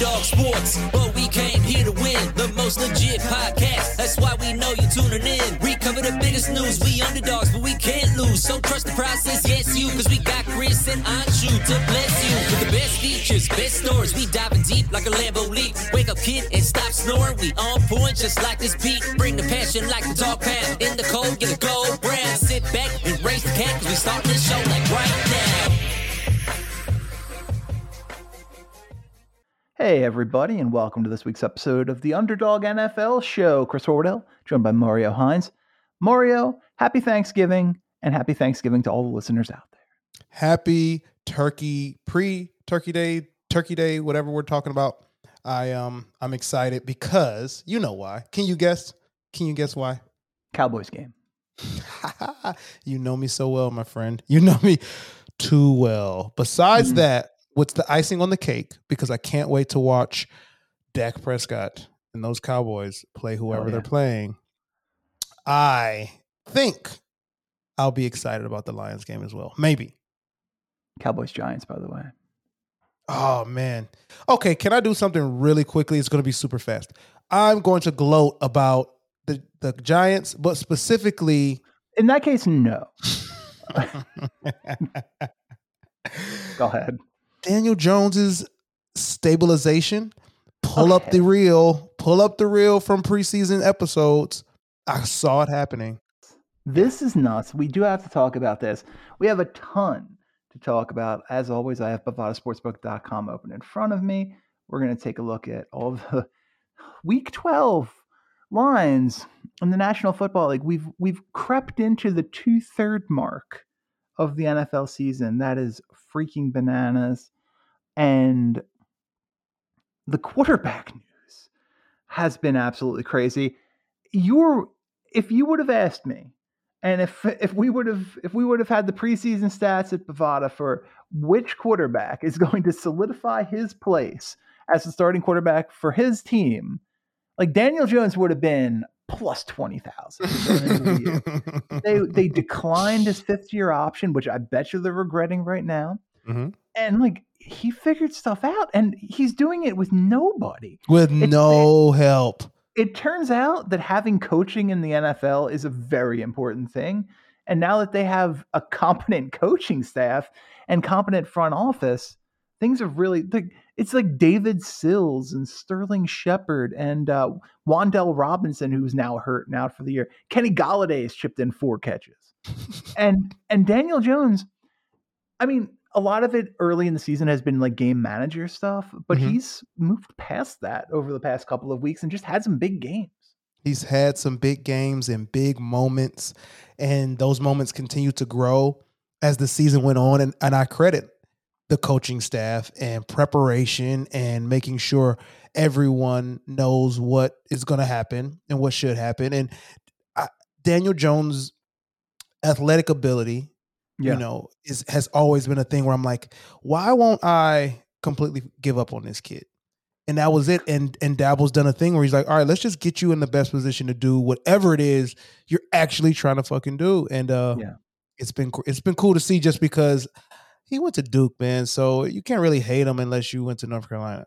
Underdog Sports, but we came here to win. The most legit podcast. That's why we know you're tuning in. We cover the biggest news. We underdogs, but we can't lose. So trust the process, yes, you, cause we got Chris and Anshu to bless you. With the best features, best stories. We diving deep like a Lambo leap. Wake up, kid, and stop snoring. We on point just like this beat. Bring the passion like the dog pound. In the cold, get a gold brand. Sit back and raise the cat, cause we start this show like right now. Hey, everybody, and welcome to this week's episode of the Underdog NFL Show. Chris Horwedel, joined by Mario Hines. Mario, happy Thanksgiving, and happy Thanksgiving to all the listeners out there. Happy Turkey pre Turkey Day, Turkey Day, whatever we're talking about. I um I'm excited because you know why. Can you guess? Can you guess why? Cowboys game. you know me so well, my friend. You know me too well. Besides Mhm. that, what's the icing on the cake? Because I can't wait to watch Dak Prescott and those Cowboys play oh, whoever yeah. they're playing. I think I'll be excited about the Lions game as well. Maybe. Cowboys Giants, by the way. Oh man. Okay, can I do something really quickly? It's going to be super fast. I'm going to gloat about the the Giants, but specifically In that case, no. Go ahead. Daniel Jones's stabilization. Pull up the reel. Pull up the reel from preseason episodes. I saw it happening. This is nuts. We do have to talk about this. We have a ton to talk about. As always, I have bovadasportsbook.com open in front of me. We're going to take a look at all the week 12 lines in the National Football League. We've we've crept into the two-third mark of the NFL season. That is freaking bananas. And the quarterback news has been absolutely crazy. You're if you would have asked me, and if if we would have if we would have had the preseason stats at Bovada for which quarterback is going to solidify his place as the starting quarterback for his team, like Daniel Jones would have been plus twenty thousand. they they declined his fifth year option, which I bet you they're regretting right now. Mhm. And like he figured stuff out, and he's doing it with nobody With It's- no help. it turns out that having coaching in the NFL is a very important thing. And now that they have a competent coaching staff and competent front office, things are really like it's like David Sills and Sterling Shepard and uh, Wan'Dale Robinson, who's now hurt and out for the year. Kenny Golladay has chipped in four catches, and and Daniel Jones. I mean, a lot of it early in the season has been like game manager stuff, but Mhm. he's moved past that over the past couple of weeks and just had some big games. He's had some big games and big moments, and those moments continue to grow as the season went on. And, and I credit the coaching staff and preparation and making sure everyone knows what is going to happen and what should happen. And I, Daniel Jones' athletic ability, you know, is has always been a thing where I'm like, why won't I completely give up on this kid? And that was it. And and Daboll's done a thing where he's like, all right, let's just get you in the best position to do whatever it is you're actually trying to fucking do. And uh Yeah. it's been it's been cool to see just because he went to Duke, man. So you can't really hate him unless you went to North Carolina.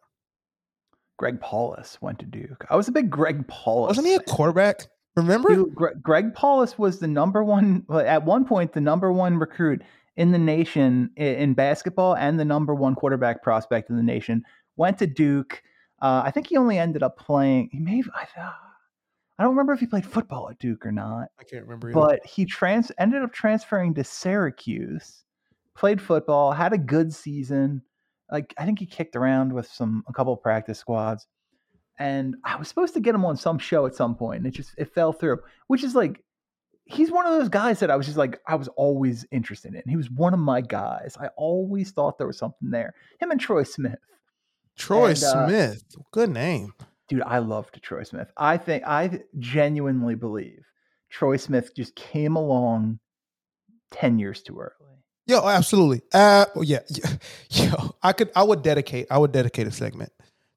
Greg Paulus went to Duke. I was a big Greg Paulus. Wasn't he a quarterback? Remember? Dude, Gre- Greg Paulus was the number one, at one point, the number one recruit in the nation in basketball and the number one quarterback prospect in the nation. Went to Duke. Uh, I think he only ended up playing. He may. have- I, I don't remember if he played football at Duke or not. I can't remember. either. but he trans ended up transferring to Syracuse, played football, had a good season. Like I think he kicked around with some a couple practice squads, and I was supposed to get him on some show at some point, and it just it fell through. Which is like he's one of those guys that I was just like I was always interested in. He was one of my guys. I always thought there was something there. Him and Troy Smith. Troy and, uh, Smith. Good name. dude, I loved Troy Smith. I think I genuinely believe Troy Smith just came along ten years too early. Yo, absolutely. Uh yeah. yeah. Yo, I could I would dedicate I would dedicate a segment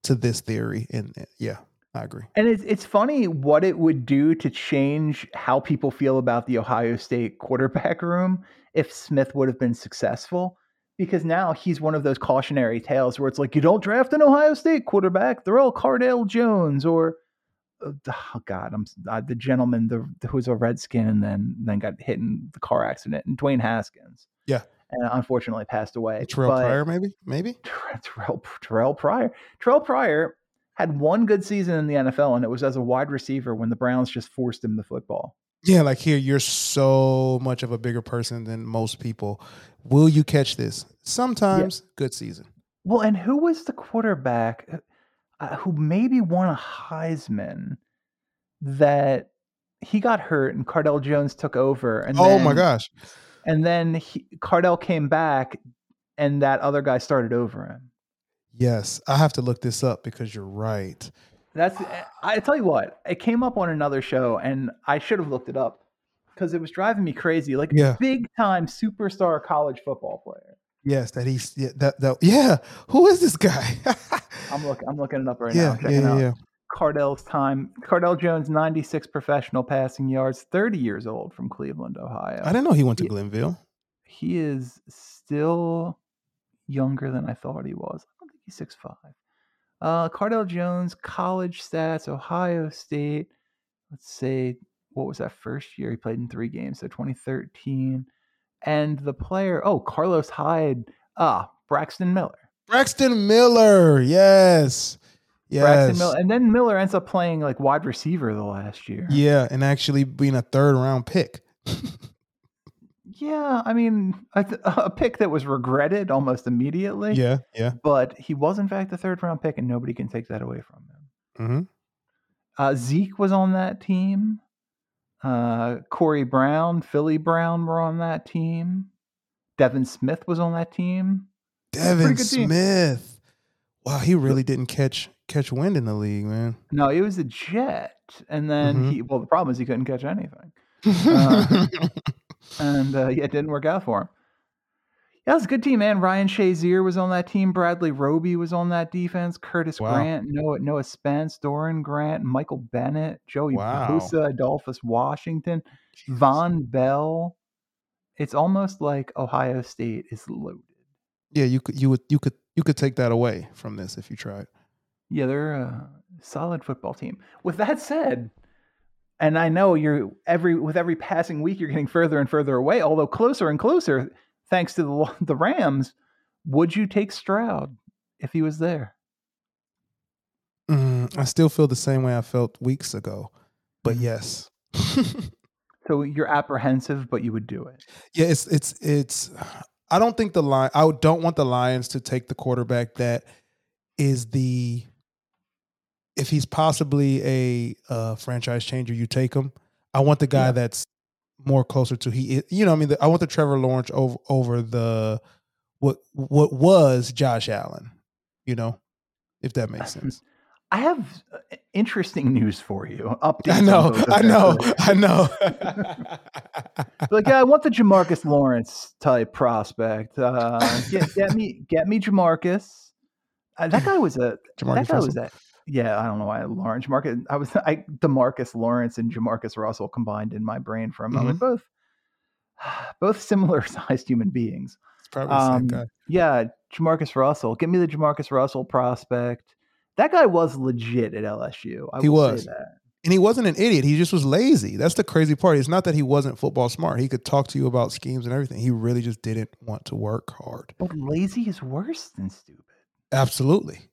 to this theory and yeah, I agree. And it's it's funny what it would do to change how people feel about the Ohio State quarterback room if Smith would have been successful. because now he's one of those cautionary tales where it's like you don't draft an Ohio State quarterback. They're all Cardale Jones or uh, oh God, I'm uh, the gentleman the, who was a Redskin and then then got hit in the car accident and Dwayne Haskins. Yeah, and unfortunately passed away. Terrell but, Pryor, maybe, maybe Terrell Terrell Pryor. Terrell Pryor had one good season in the NFL, and it was as a wide receiver when the Browns just forced him the football. Yeah, like here, you're so much of a bigger person than most people. Will you catch this? Sometimes, yeah. good season. Well, and who was the quarterback uh, uh, who maybe won a Heisman that he got hurt and Cardale Jones took over? And oh my gosh! And then he, Cardale came back, and that other guy started over him. Yes, I have to look this up because you're right. That's eh, I tell you what, it came up on another show, and I should have looked it up because it was driving me crazy. Like yeah. big time superstar college football player. Yes, that he's yeah, that that yeah. Who is this guy? I'm looking I'm looking it up right yeah, now. Yeah, yeah, yeah. Cardale's time. Cardale Jones, 96 professional passing yards, 30 years old from Cleveland, Ohio. I didn't know he went to he, Glenville. He is still younger than I thought he was. I don't think he's six five. Uh, Cardale Jones, college stats, Ohio State. Let's say, what was that first year? He played in three games, so 2013. And the player, oh, Carlos Hyde, ah, Braxton Miller. Braxton Miller, yes. Yes. Miller. And then Miller ends up playing like wide receiver the last year. Yeah, and actually being a third round pick. Yeah, I mean, a, th- a, pick that was regretted almost immediately. Yeah, yeah. But he was in fact the third round pick, and nobody can take that away from him. Mm-hmm. Uh, Zeke was on that team. Uh, Corey Brown, Philly Brown were on that team. Devin Smith was on that team. Devin Smith. Team. Wow, he really didn't catch catch wind in the league, man. No, he was a jet, and then mm-hmm. he. Well, the problem is he couldn't catch anything. Uh, and uh, yeah, it didn't work out for him. Yeah, it was a good team, man. Ryan Shazier was on that team. Bradley Roby was on that defense. Curtis wow. Grant, Noah, Noah Spence, Doran Grant, Michael Bennett, Joey wow. Adolphus Washington, Jesus. Vonn Bell. It's almost like Ohio State is loaded. Yeah, you could you would you could you could take that away from this if you tried. Yeah, they're a solid football team. With that said, and I know you're every with every passing week you're getting further and further away, although closer and closer, thanks to the the Rams. Would you take Stroud if he was there? Mm, I still feel the same way I felt weeks ago, but mm-hmm. yes. so you're apprehensive, but you would do it. Yeah, it's it's it's. I don't think the line. I don't want the Lions to take the quarterback that is the if he's possibly a uh, franchise changer, you take him. I want the guy yeah. that's more closer to he. Is you know, I mean, the, I want the Trevor Lawrence over over the what what was Josh Allen. You know, if that makes sense. I have uh, interesting news for you. Update. I know. I know. I know. like, yeah, I want the Jamarcus Lawrence type prospect. Uh, get, get me, get me Jamarcus. Uh, that guy was a. Jamarcus that guy Russell. was a yeah, I don't know why Lawrence Market. I was I Demarcus Lawrence and Jamarcus Russell combined in my brain for a moment. Mm-hmm. Both both similar sized human beings. It's probably the um, same guy. Yeah, Jamarcus Russell. Give me the Jamarcus Russell prospect. That guy was legit at LSU. I he was. And he wasn't an idiot. He just was lazy. That's the crazy part. It's not that he wasn't football smart. He could talk to you about schemes and everything. He really just didn't want to work hard. But lazy is worse than stupid. Absolutely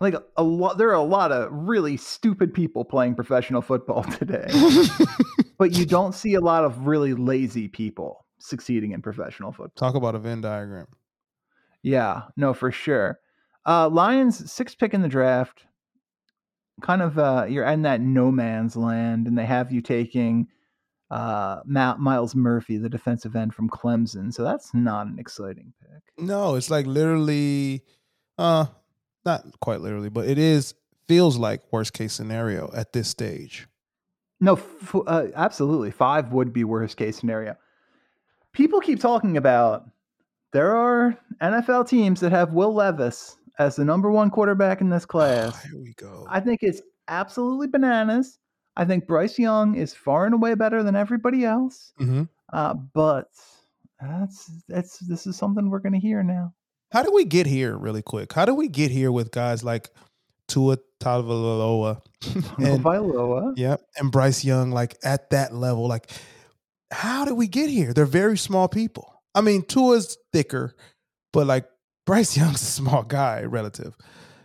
like a lot there are a lot of really stupid people playing professional football today. But you don't see a lot of really lazy people succeeding in professional football talk about a venn diagram. Yeah no for sure. Uh lions six pick in the draft kind of uh you're in that no man's land and they have you taking uh Matt Myles murphy the defensive end from clemson so that's not an exciting pick. No it's like literally uh not quite literally, but it is feels like worst case scenario at this stage. No, f- uh, absolutely. Five would be worst case scenario. People keep talking about there are NFL teams that have Will Levis as the number one quarterback in this class. Oh, here we go. I think it's absolutely bananas. I think Bryce Young is far and away better than everybody else. Mm-hmm. Uh, but That's that's this is something we're gonna hear now. How do we get here, really quick? How do we get here with guys like Tua Tagovailoa and Vailoa. yeah, and Bryce Young, like at that level? Like, how did we get here? They're very small people. I mean, Tua's thicker, but like Bryce Young's a small guy, relative.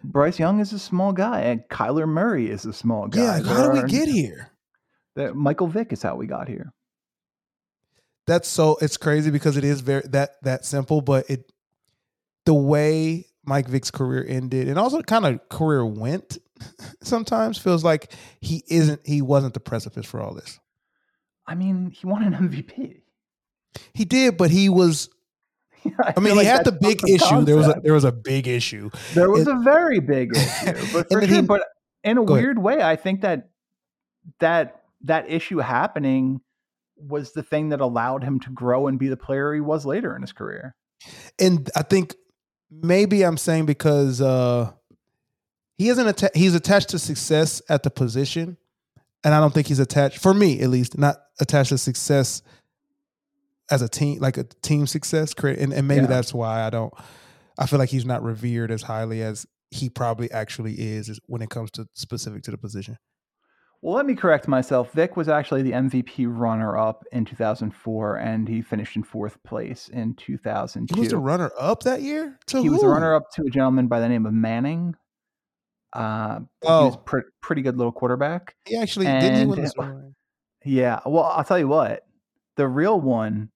Bryce Young is a small guy, and Kyler Murray is a small guy. Yeah, like, how did we get here? that- Michael Vick is how we got here. That's so it's crazy because it is very that that simple, but it the way Mike Vick's career ended and also kind of career went sometimes feels like he isn't he wasn't the precipice for all this. I mean, he won an MVP. He did, but he was I feel mean, like he had the big issue. There was a there was a big issue. there was it- a very big issue, but for sure. he- but in a Go ahead. weird way, I think that that that issue happening was the thing that allowed him to grow and be the player he was later in his career. And I think maybe I'm saying because uh he isn't atta- he's attached to success at the position and I don't think he's attached for me at least not attached to success as a team like a team success and, and maybe Yeah. that's why I don't I feel like he's not revered as highly as he probably actually is, is when it comes to specific to the position. Well, let me correct myself. Vick was actually the MVP runner-up in 2004, and he finished in fourth place in 2002. He was the runner up that year? To he was a runner-up to a gentleman by the name of Manning. Uh, he Oh. was pre- pretty good little quarterback. He actually didn't he win And- Yeah. Well, I'll tell you what. The real one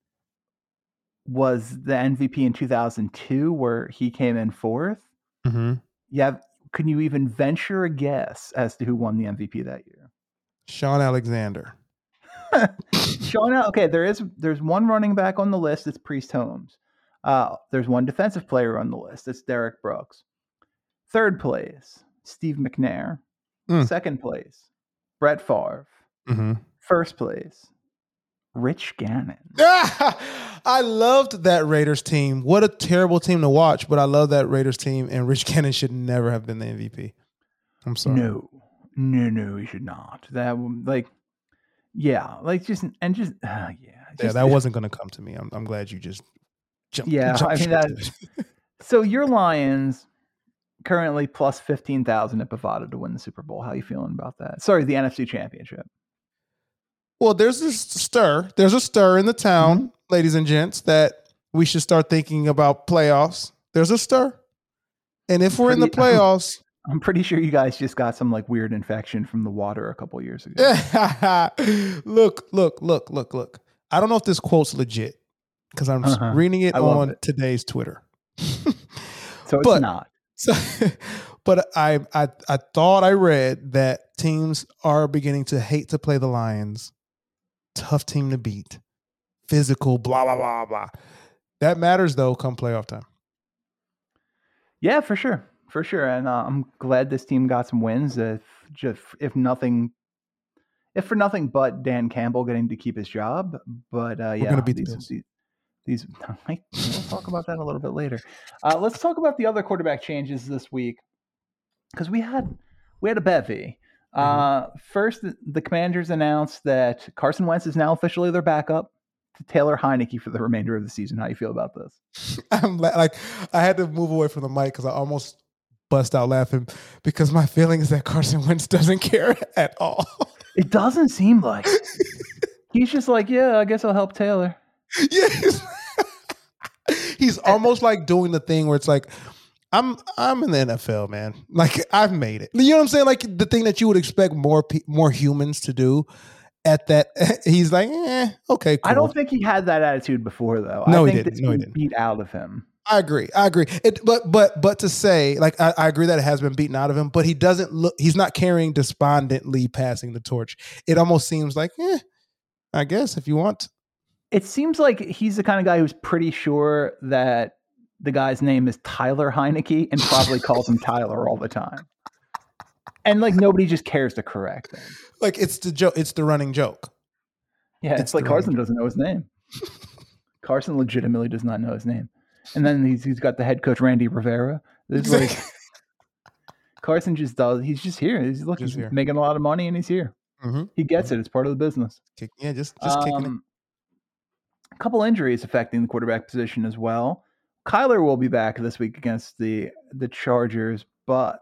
was the MVP in 2002, where he came in fourth. Mm-hmm. Yeah. Can you even venture a guess as to who won the MVP that year? Shaun Alexander. Sean, okay, there is there's one running back on the list. It's Priest Holmes. Uh, there's one defensive player on the list. It's Derrick Brooks. Third place, Steve McNair. Mm. Second place, Brett Favre. Mm-hmm. First place, Rich Gannon. I loved that Raiders team. What a terrible team to watch, but I love that Raiders team, and Rich Gannon should never have been the MVP. I'm sorry. No, no, no, we should not. That like, yeah, like just and just uh, yeah, Yeah, that wasn't going to come to me. I'm, I'm glad you just jumped. Yeah, jumped I mean, that- So your Lions currently plus fifteen thousand at Bovada to win the Super Bowl. How you feeling about that? Sorry, the NFC Championship. Well, there's this stir. There's a stir in the town, Mm-hmm. ladies and gents, that we should start thinking about playoffs. There's a stir. And if we're in the playoffs, I'm pretty sure you guys just got some like weird infection from the water a couple years ago. look, look, look, look, look. I don't know if this quote's legit because I'm Uh-huh. reading it on it. today's Twitter. So it's but- not. So, but I, I I thought I read that teams are beginning to hate to play the Lions. Tough team to beat, physical, blah blah blah blah. That matters though. Come playoff time. Yeah, for sure, for sure. And uh, I'm glad this team got some wins. If just if nothing, if for nothing but Dan Campbell getting to keep his job. But uh, yeah, gonna beat these, these, we'll talk about that a little bit later. Uh, let's talk about the other quarterback changes this week because we had we had a bevy. Mm-hmm. Uh, first, the, Commanders announced that Carson Wentz is now officially their backup to Taylor Heinicke for the remainder of the season. How you feel about this? I'm la- like I had to move away from the mic because I almost bust out laughing because my feeling is that Carson Wentz doesn't care at all. It doesn't seem like he's just like, yeah, I guess I'll help Taylor. yes. He's almost like doing the thing where it's like, I'm I'm in the NFL, man. Like I've made it. You know what I'm saying? Like the thing that you would expect more pe- more humans to do. At that, he's like, eh, okay, cool. I don't think he had that attitude before, though. No, I he think didn't. this No, he didn't. beat out of him. I agree. I agree. It, but but but to say like I, I agree that it has been beaten out of him, but he doesn't look. He's not carrying despondently passing the torch. It almost seems like, eh, I guess if you want. It seems like he's the kind of guy who's pretty sure that the guy's name is Tyler Heinicke and probably calls him Tyler all the time. And like nobody just cares to correct him. Like it's the joke. It's the running joke. Yeah, it's, It's like Carson doesn't know his name. Carson legitimately does not know his name. And then he's he's got the head coach Randy Rivera. It's like Carson just does. He's just here. He's look. Just he's here. making a lot of money, and he's here. Mhm. He gets it. It's part of the business. Kick, yeah, just just kicking it. Um, couple injuries affecting the quarterback position as well. Kyler will be back this week against the the Chargers, but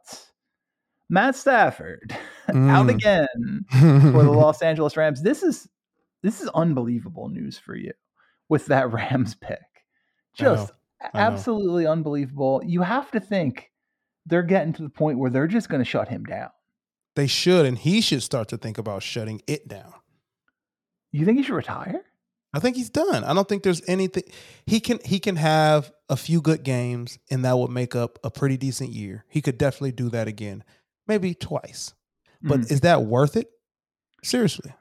Matt Stafford out Mm. again for the Los Angeles Rams. This is this is unbelievable news for you with that Rams pick. Just. Absolutely unbelievable. You have to think they're getting to the point where they're just going to shut him down. They should, and he should start to think about shutting it down. You think he should retire? I think he's done. I don't think there's anything he can he can have a few good games and that would make up a pretty decent year. He could definitely do that again. Maybe twice. But Mm. is that worth it? Seriously.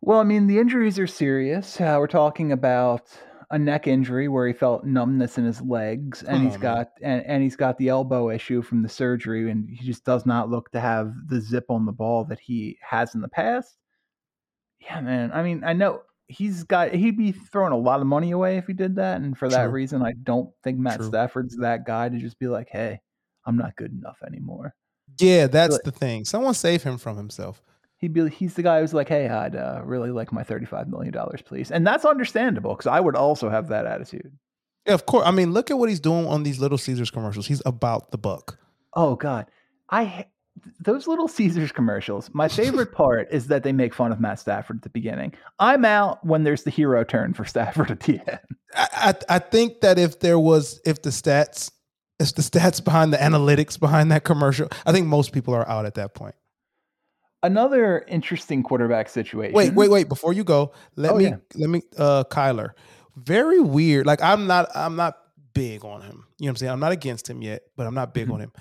Well, I mean, the injuries are serious. Uh, we're talking about a neck injury where he felt numbness in his legs, and Come he's oh, got and, and he's got the elbow issue from the surgery, and he just does not look to have the zip on the ball that he has in the past. Yeah, man. I mean, I know he's got he'd be throwing a lot of money away if he did that, and for that reason, I don't think Matt True. Stafford's that guy to just be like, "Hey, I'm not good enough anymore." Yeah, that's But- the thing. Someone save him from himself. He'd be he's the guy who's like, "Hey, I'd uh, really like my thirty-five million dollars, please," and that's understandable because I would also have that attitude. Yeah, of course. I mean, look at what he's doing on these Little Caesars commercials. He's about the buck. Oh God, I those little Caesars commercials. My favorite part is that they make fun of Matt Stafford at the beginning. I'm out when there's the hero turn for Stafford at the end. I, I I think that if there was if the stats if the stats behind the analytics behind that commercial, I think most people are out at that point. Another interesting quarterback situation. Wait, wait, wait! Before you go, let Oh, me yeah. let me uh Kyler. Very weird. Like I'm not I'm not big on him. You know what I'm saying? I'm not against him yet, but I'm not big Mhm. on him.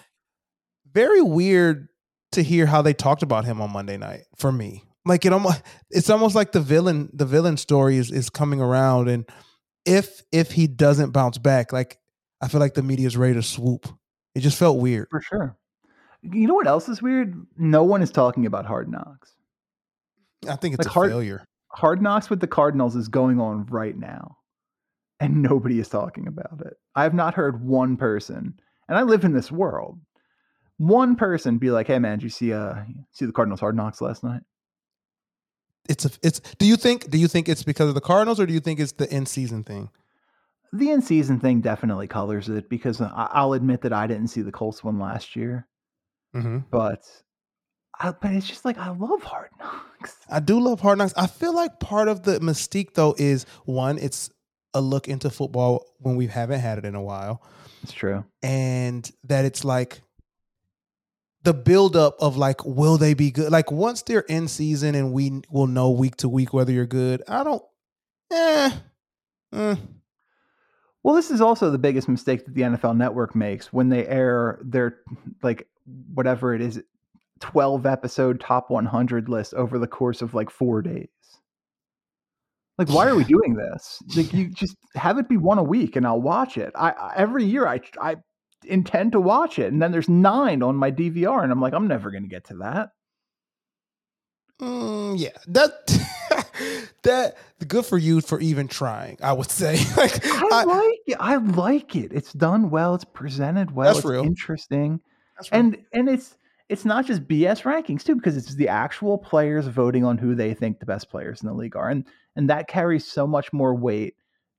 Very weird to hear how they talked about him on Monday night for me. Like it almost it's almost like the villain the villain story is is coming around and if if he doesn't bounce back, like I feel like the media is ready to swoop. It just felt weird. For sure. You know what else is weird? No one is talking about Hard Knocks. I think it's Like a hard- failure. Hard Knocks with the Cardinals is going on right now, and nobody is talking about it. I have not heard one person, and I live in this world. One person be like, "Hey man, did you see uh see the Cardinals Hard Knocks last night?" It's a it's do you think do you think it's because of the Cardinals or do you think it's the in season thing? The in season thing definitely colors it because I'll admit that I didn't see the Colts one last year, Mm-hmm. but I, but it's just like I love Hard Knocks. I do love Hard Knocks. I feel like part of the mystique though is one, it's a look into football when we haven't had it in a while, It's true. and that it's like the buildup of like, will they be good? Like once they're in season and we will know week to week whether you're good. I don't. Eh. eh. Well, this is also the biggest mistake that the NFL Network makes when they air their like whatever it is, twelve episode top one hundred list over the course of like four days. Like, why are we doing this? Like, you just have it be one a week, and I'll watch it. I, I every year I I intend to watch it, and then there's nine on my DVR, and I'm like, I'm never going to get to that. Mm, yeah, that that good for you for even trying. I would say, like, I, I- like it. I like it. It's done well. It's presented well. That's it's real. interesting. That's right. and and it's it's not just BS rankings too, because it's the actual players voting on who they think the best players in the league are, and and that carries so much more weight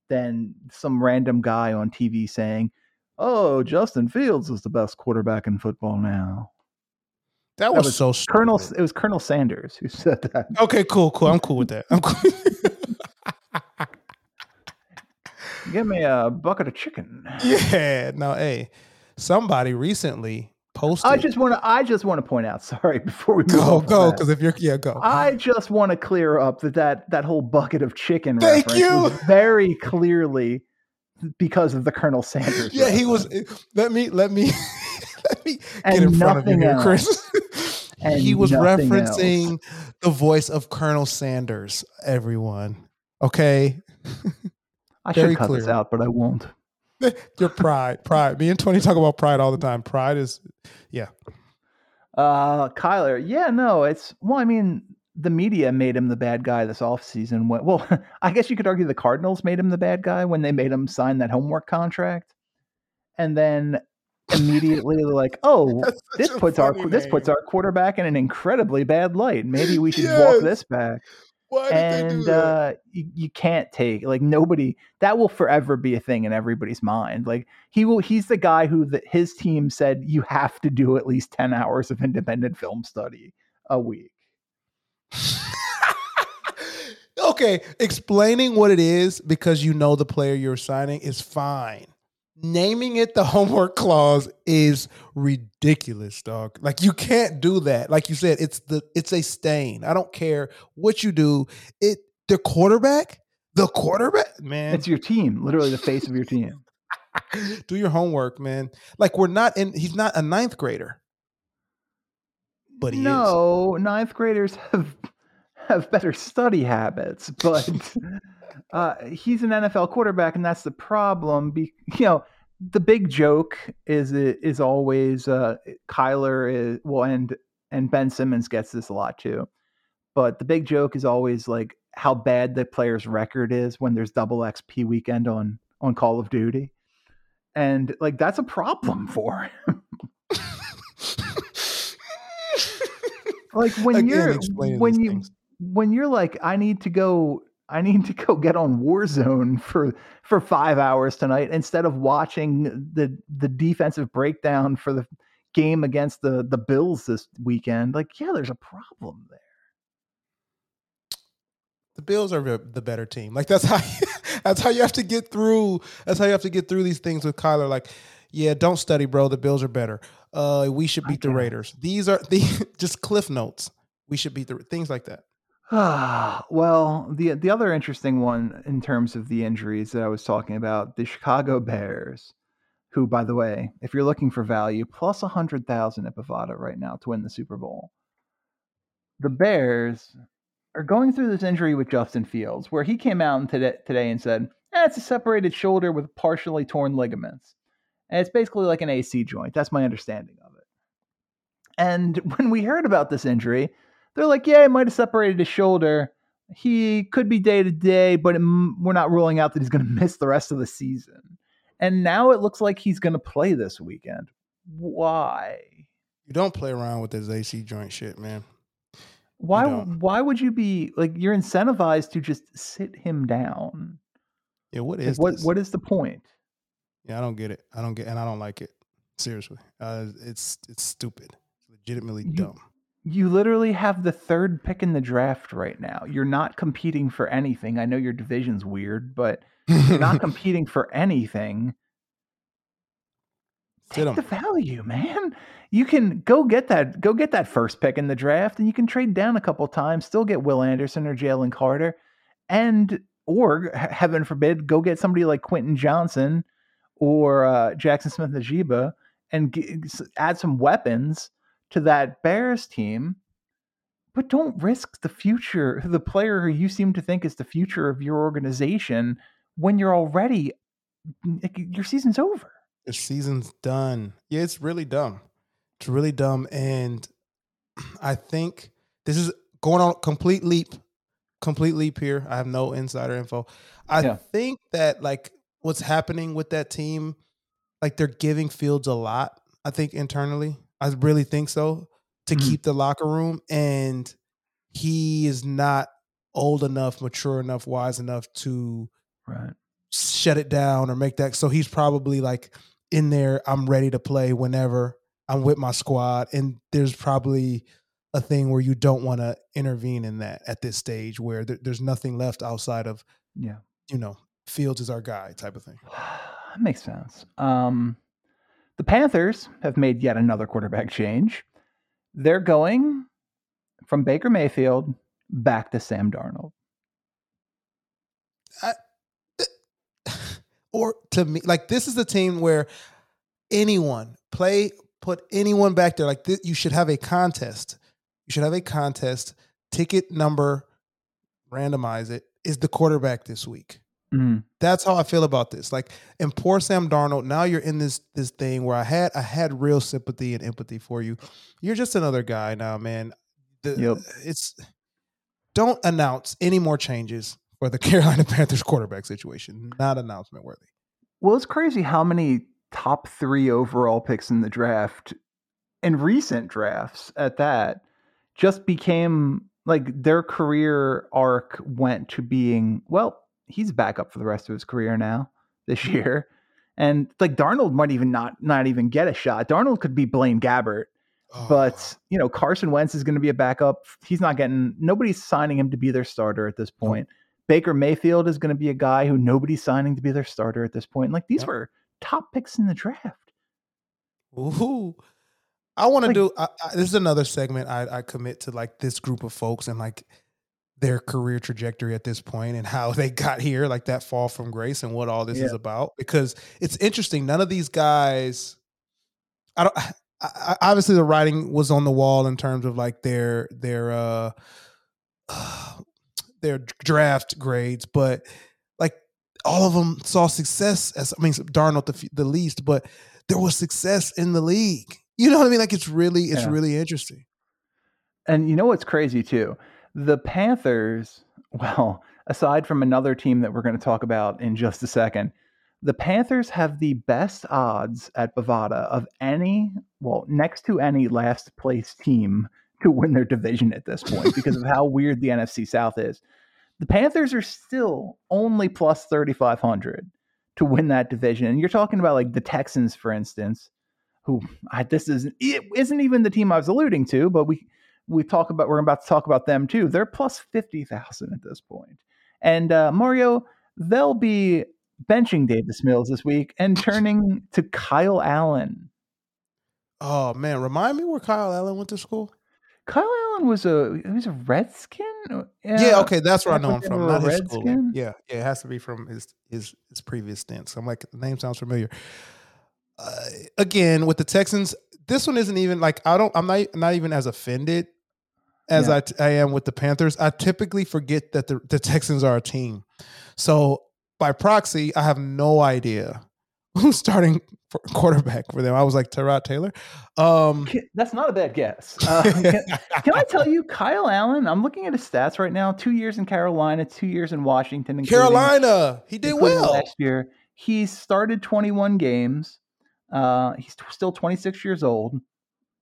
than some random guy on TV saying, "Oh, Justin Fields is the best quarterback in football now." that, that was, was so Colonel, it was Colonel Sanders who said that. Okay, cool, cool. I'm cool with that. I'm cool. Give me a bucket of chicken. yeah. Now, hey, somebody recently posted. I just want to. I just want to point out. Sorry, before we go, go, because if you're yeah, go. I just want to clear up that that, that whole bucket of chicken Thank reference you. very clearly because of the Colonel Sanders. yeah, he was. Let me, let me, let me And get in front of you here, else. Chris. And he was referencing the voice of Colonel Sanders. Everyone, okay. I very should cut this out, but I won't. Your pride, pride. Me and Tony talk about pride all the time. Pride is, yeah. Uh, Kyler, yeah, no, it's well. I mean, the media made him the bad guy this offseason. When, well, I guess you could argue the Cardinals made him the bad guy when they made him sign that homework contract, and then immediately they're like, "Oh, this puts our funny this puts our quarterback in an incredibly bad light. Maybe we should Yes. walk this back." Why did they do and that? uh, you, you can't take like nobody that will forever be a thing in everybody's mind. Like he will, he's the guy who the, his team said you have to do at least ten hours of independent film study a week. okay, explaining what it is because you know the player you're signing is fine. Naming it the homework clause is ridiculous, dog. Like you can't do that. Like you said, it's the it's a stain. I don't care what you do. It the quarterback, the quarterback, man. It's your team, literally the face of your team. do your homework, man. Like we're not in. He's not a ninth grader, but he is. no, ninth graders have have better study habits, but uh, he's an NFL quarterback, and that's the problem. Be, you know, the big joke is is always uh, Kyler is well, and and Ben Simmons gets this a lot too. But the big joke is always like how bad the player's record is when there's double XP weekend on on Call of Duty, and like that's a problem for him. like when Again, you're when you things. When you're like i need to go i need to go get on warzone for for five hours tonight instead of watching the the defensive breakdown for the game against the the bills this weekend like yeah there's a problem there the Bills are the the better team. Like that's how that's how you have to get through. That's how you have to get through these things with Kyler. Like, yeah, don't study, bro. The Bills are better. Uh, we should beat the. Raiders. These are the just cliff notes. We should beat the things like that. Ah, well, the the other interesting one in terms of the injuries that I was talking about, the Chicago Bears, who, by the way, if you're looking for value, plus a hundred thousand at Bovada right now to win the Super Bowl. The Bears are going through this injury with Justin Fields, where he came out today, today and said, eh, "It's a separated shoulder with partially torn ligaments, and it's basically like an AC joint." That's my understanding of it. And when we heard about this injury, they're like, yeah, he might have separated his shoulder. He could be day to day, but it, we're not ruling out that he's going to miss the rest of the season. And now it looks like he's going to play this weekend. Why? You don't play around with this AC joint shit, man. Why? Why would you be like? You're incentivized to just sit him down. Yeah, what is like, what? This? What is the point? Yeah, I don't get it. I don't get, and I don't like it. Seriously, uh, it's it's stupid. It's legitimately dumb. You literally have the third pick in the draft right now. You're not competing for anything. I know your division's weird, but you're not competing for anything. Take the value, man. You can go get that, go get that first pick in the draft, and you can trade down a couple times, still get Will Anderson or Jalen Carter, and or he- heaven forbid, go get somebody like Quentin Johnston or uh, Jaxon Smith Njigba and g- add some weapons to that Bears team. But don't risk the future, the player who you seem to think is the future of your organization when you're already like, your season's over. The season's done. Yeah, it's really dumb. It's really dumb. And I think this is going on complete leap, complete leap here. I have no insider info. I Yeah. think that like what's happening with that team, like they're giving Fields a lot, I think internally. I really think so to Mhm. keep the locker room. And he is not old enough, mature enough, wise enough to Right. shut it down or make that. So he's probably like in there. I'm ready to play whenever I'm with my squad, and there's probably a thing where you don't want to intervene in that at this stage where there, there's nothing left outside of Yeah. you know Fields is our guy type of thing. That makes sense. Um, the Panthers have made yet another quarterback change. They're going from Baker Mayfield back to Sam Darnold. or to me, like this is the team where anyone play put anyone back there like this, you should have a contest. You should have a contest. Ticket number, randomize it. Is the quarterback this week? Mhm. That's how I feel about this. Like, and poor Sam Darnold. Now you're in this this thing where I had I had real sympathy and empathy for you. You're just another guy now, man. The, Yep. It's don't announce any more changes for the Carolina Panthers quarterback situation. Not announcement worthy. Well, it's crazy how many top three overall picks in the draft, in recent drafts at that, just became like their career arc went to being well, he's back up for the rest of his career now this year. And like Darnold might even not not even get a shot. Darnold could be Blaine Gabbert, Oh. but you know Carson Wentz is going to be a backup. He's not getting nobody's signing him to be their starter at this point. Baker Mayfield is going to be a guy who nobody's signing to be their starter at this point. Like these were top picks in the draft. Ooh. I want to Like- do. I, I, this is another segment I, I commit to, like this group of folks and like their career trajectory at this point and how they got here, like that fall from grace and what all this is about. Because it's interesting. None of these guys. I don't. I, I, obviously, the writing was on the wall in terms of like their their uh their draft grades, but like all of them saw success. As I mean, Darnold the, the least, but there was success in the league. You know what I mean? Like it's really, it's Yeah. really interesting. And you know what's crazy too? The Panthers, well, aside from another team that we're going to talk about in just a second, the Panthers have the best odds at Bovada of any, well, next to any last place team to win their division at this point because of how weird the NFC South is. The Panthers are still only plus 3,500 to win that division. And you're talking about like the Texans, for instance, who I, this isn't, it isn't even the team I was alluding to, but we, we talk about we're about to talk about them too. They're plus fifty thousand at this point. and uh, Mario they'll be benching Davis Mills this week and turning to Kyle Allen. Oh man, remind me where Kyle Allen went to school. Kyle Allen was a he was a Redskin. Yeah, okay, that's where I know him from. Not his school. Yeah, yeah, it has to be from his his his previous stints. I'm like, the name sounds familiar. Uh, again, with the Texans, this one isn't even like I don't. I'm not not even as offended as Yeah. I, t- I am with the Panthers. I typically forget that the, the Texans are a team. So by proxy, I have no idea who's starting for quarterback for them. I was like Tyrod Taylor. Um, Ki- That's not a bad guess. Uh, can, can I tell you, Kyle Allen? I'm looking at his stats right now. Two years in Carolina, two years in Washington, Carolina, he did including well. last year. He started 21 games. Uh, he's t- still 26 years old.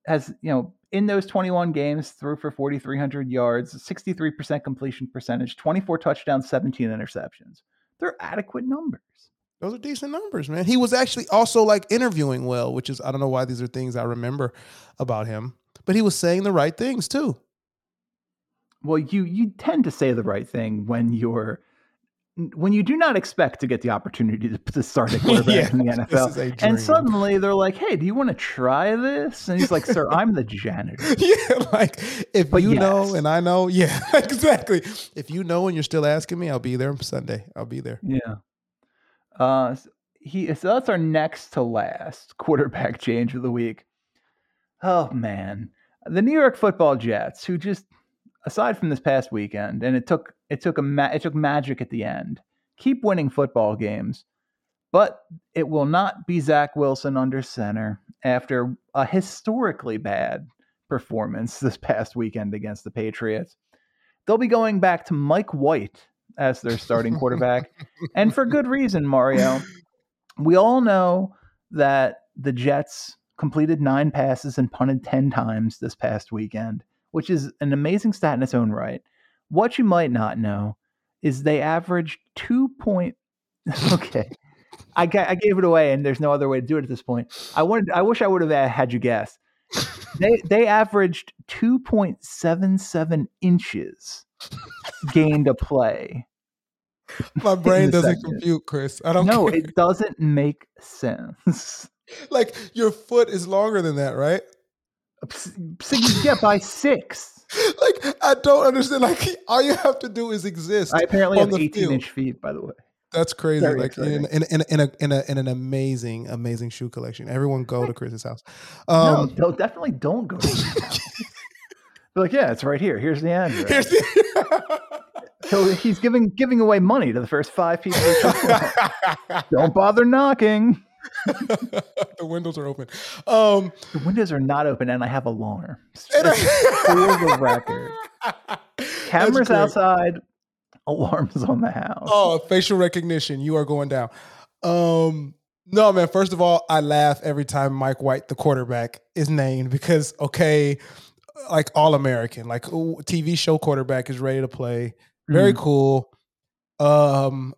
Has you know in those 21 games threw for 4,300 yards, 63% completion percentage, 24 touchdowns, 17 interceptions. They're adequate numbers. Those are decent numbers, man. He was actually also like interviewing well, which is I don't know why these are things I remember about him, but he was saying the right things too. Well, you you tend to say the right thing when you're when you do not expect to get the opportunity to, to start a quarterback in the NFL. is a dream. And suddenly they're like, "Hey, do you want to try this?" And he's like, "Sir, I'm the janitor." yeah, like if But you know and I know, yeah, exactly. If you know and you're still asking me, I'll be there Sunday. I'll be there. Yeah. Uh, he so that's our next to last quarterback change of the week. Oh man, the New York Football Jets, who just aside from this past weekend, and it took it took a ma- it took magic at the end, keep winning football games, but it will not be Zach Wilson under center after a historically bad performance this past weekend against the Patriots. They'll be going back to Mike White as their starting quarterback and for good reason, Mario. We all know that the Jets completed nine passes and punted 10 times this past weekend, which is an amazing stat in its own right. What you might not know is they averaged two point. okay. I, ga- I gave it away, and there's no other way to do it at this point. I wanted. I wish I would have had you guess. They they averaged two point seven seven inches gained a play. My brain doesn't segment. compute, Chris. I don't No, care. it doesn't make sense. like your foot is longer than that, right? Get by six. Like I don't understand. Like all you have to do is exist. I apparently have 18 field. inch feet, by the way. That's crazy. Very like in, in, in, in, a, in, a, in an amazing, amazing shoe collection. Everyone go to Chris's house. no, Um, don't, definitely don't go to his house. Like, yeah, it's right here. Here's the address. here's the- so he's giving giving away money to the first five people. who show up. don't bother knocking. the windows are open. Um, The windows are not open, and I have alarms. and for the record. Cameras outside, alarms on the house. Oh, facial recognition. You are going down. Um, no, man. First of all, I laugh every time Mike White, the quarterback, is named because okay, like all American, like ooh, TV show quarterback is ready to play. Very Mhm. cool. Um,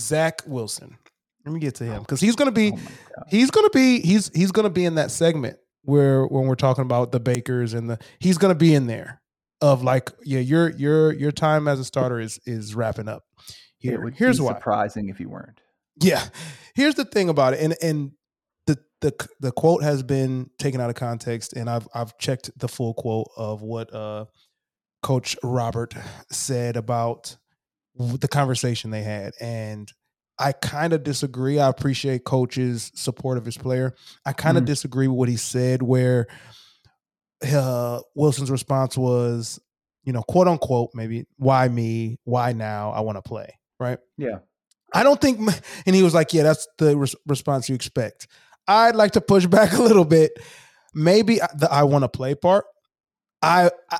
Zach Wilson. Let me get to him because he's gonna be Oh he's gonna be he's he's gonna be in that segment where when we're talking about the Bakers and the he's gonna be in there of like yeah your your your time as a starter is is wrapping up. It Here, would here's be why. surprising if you weren't. Yeah. Here's the thing about it, and and the the the quote has been taken out of context, and I've I've checked the full quote of what uh Coach Robert said about the conversation they had, and I kind of disagree. I appreciate Coach's support of his player. I kind of Mhm. disagree with what he said, where uh, Wilson's response was, you know, quote unquote, maybe, why me? Why now? I want to play, right? Yeah. I don't think, and he was like, yeah, that's the res- response you expect. I'd like to push back a little bit. Maybe I- the I want to play part. I, I,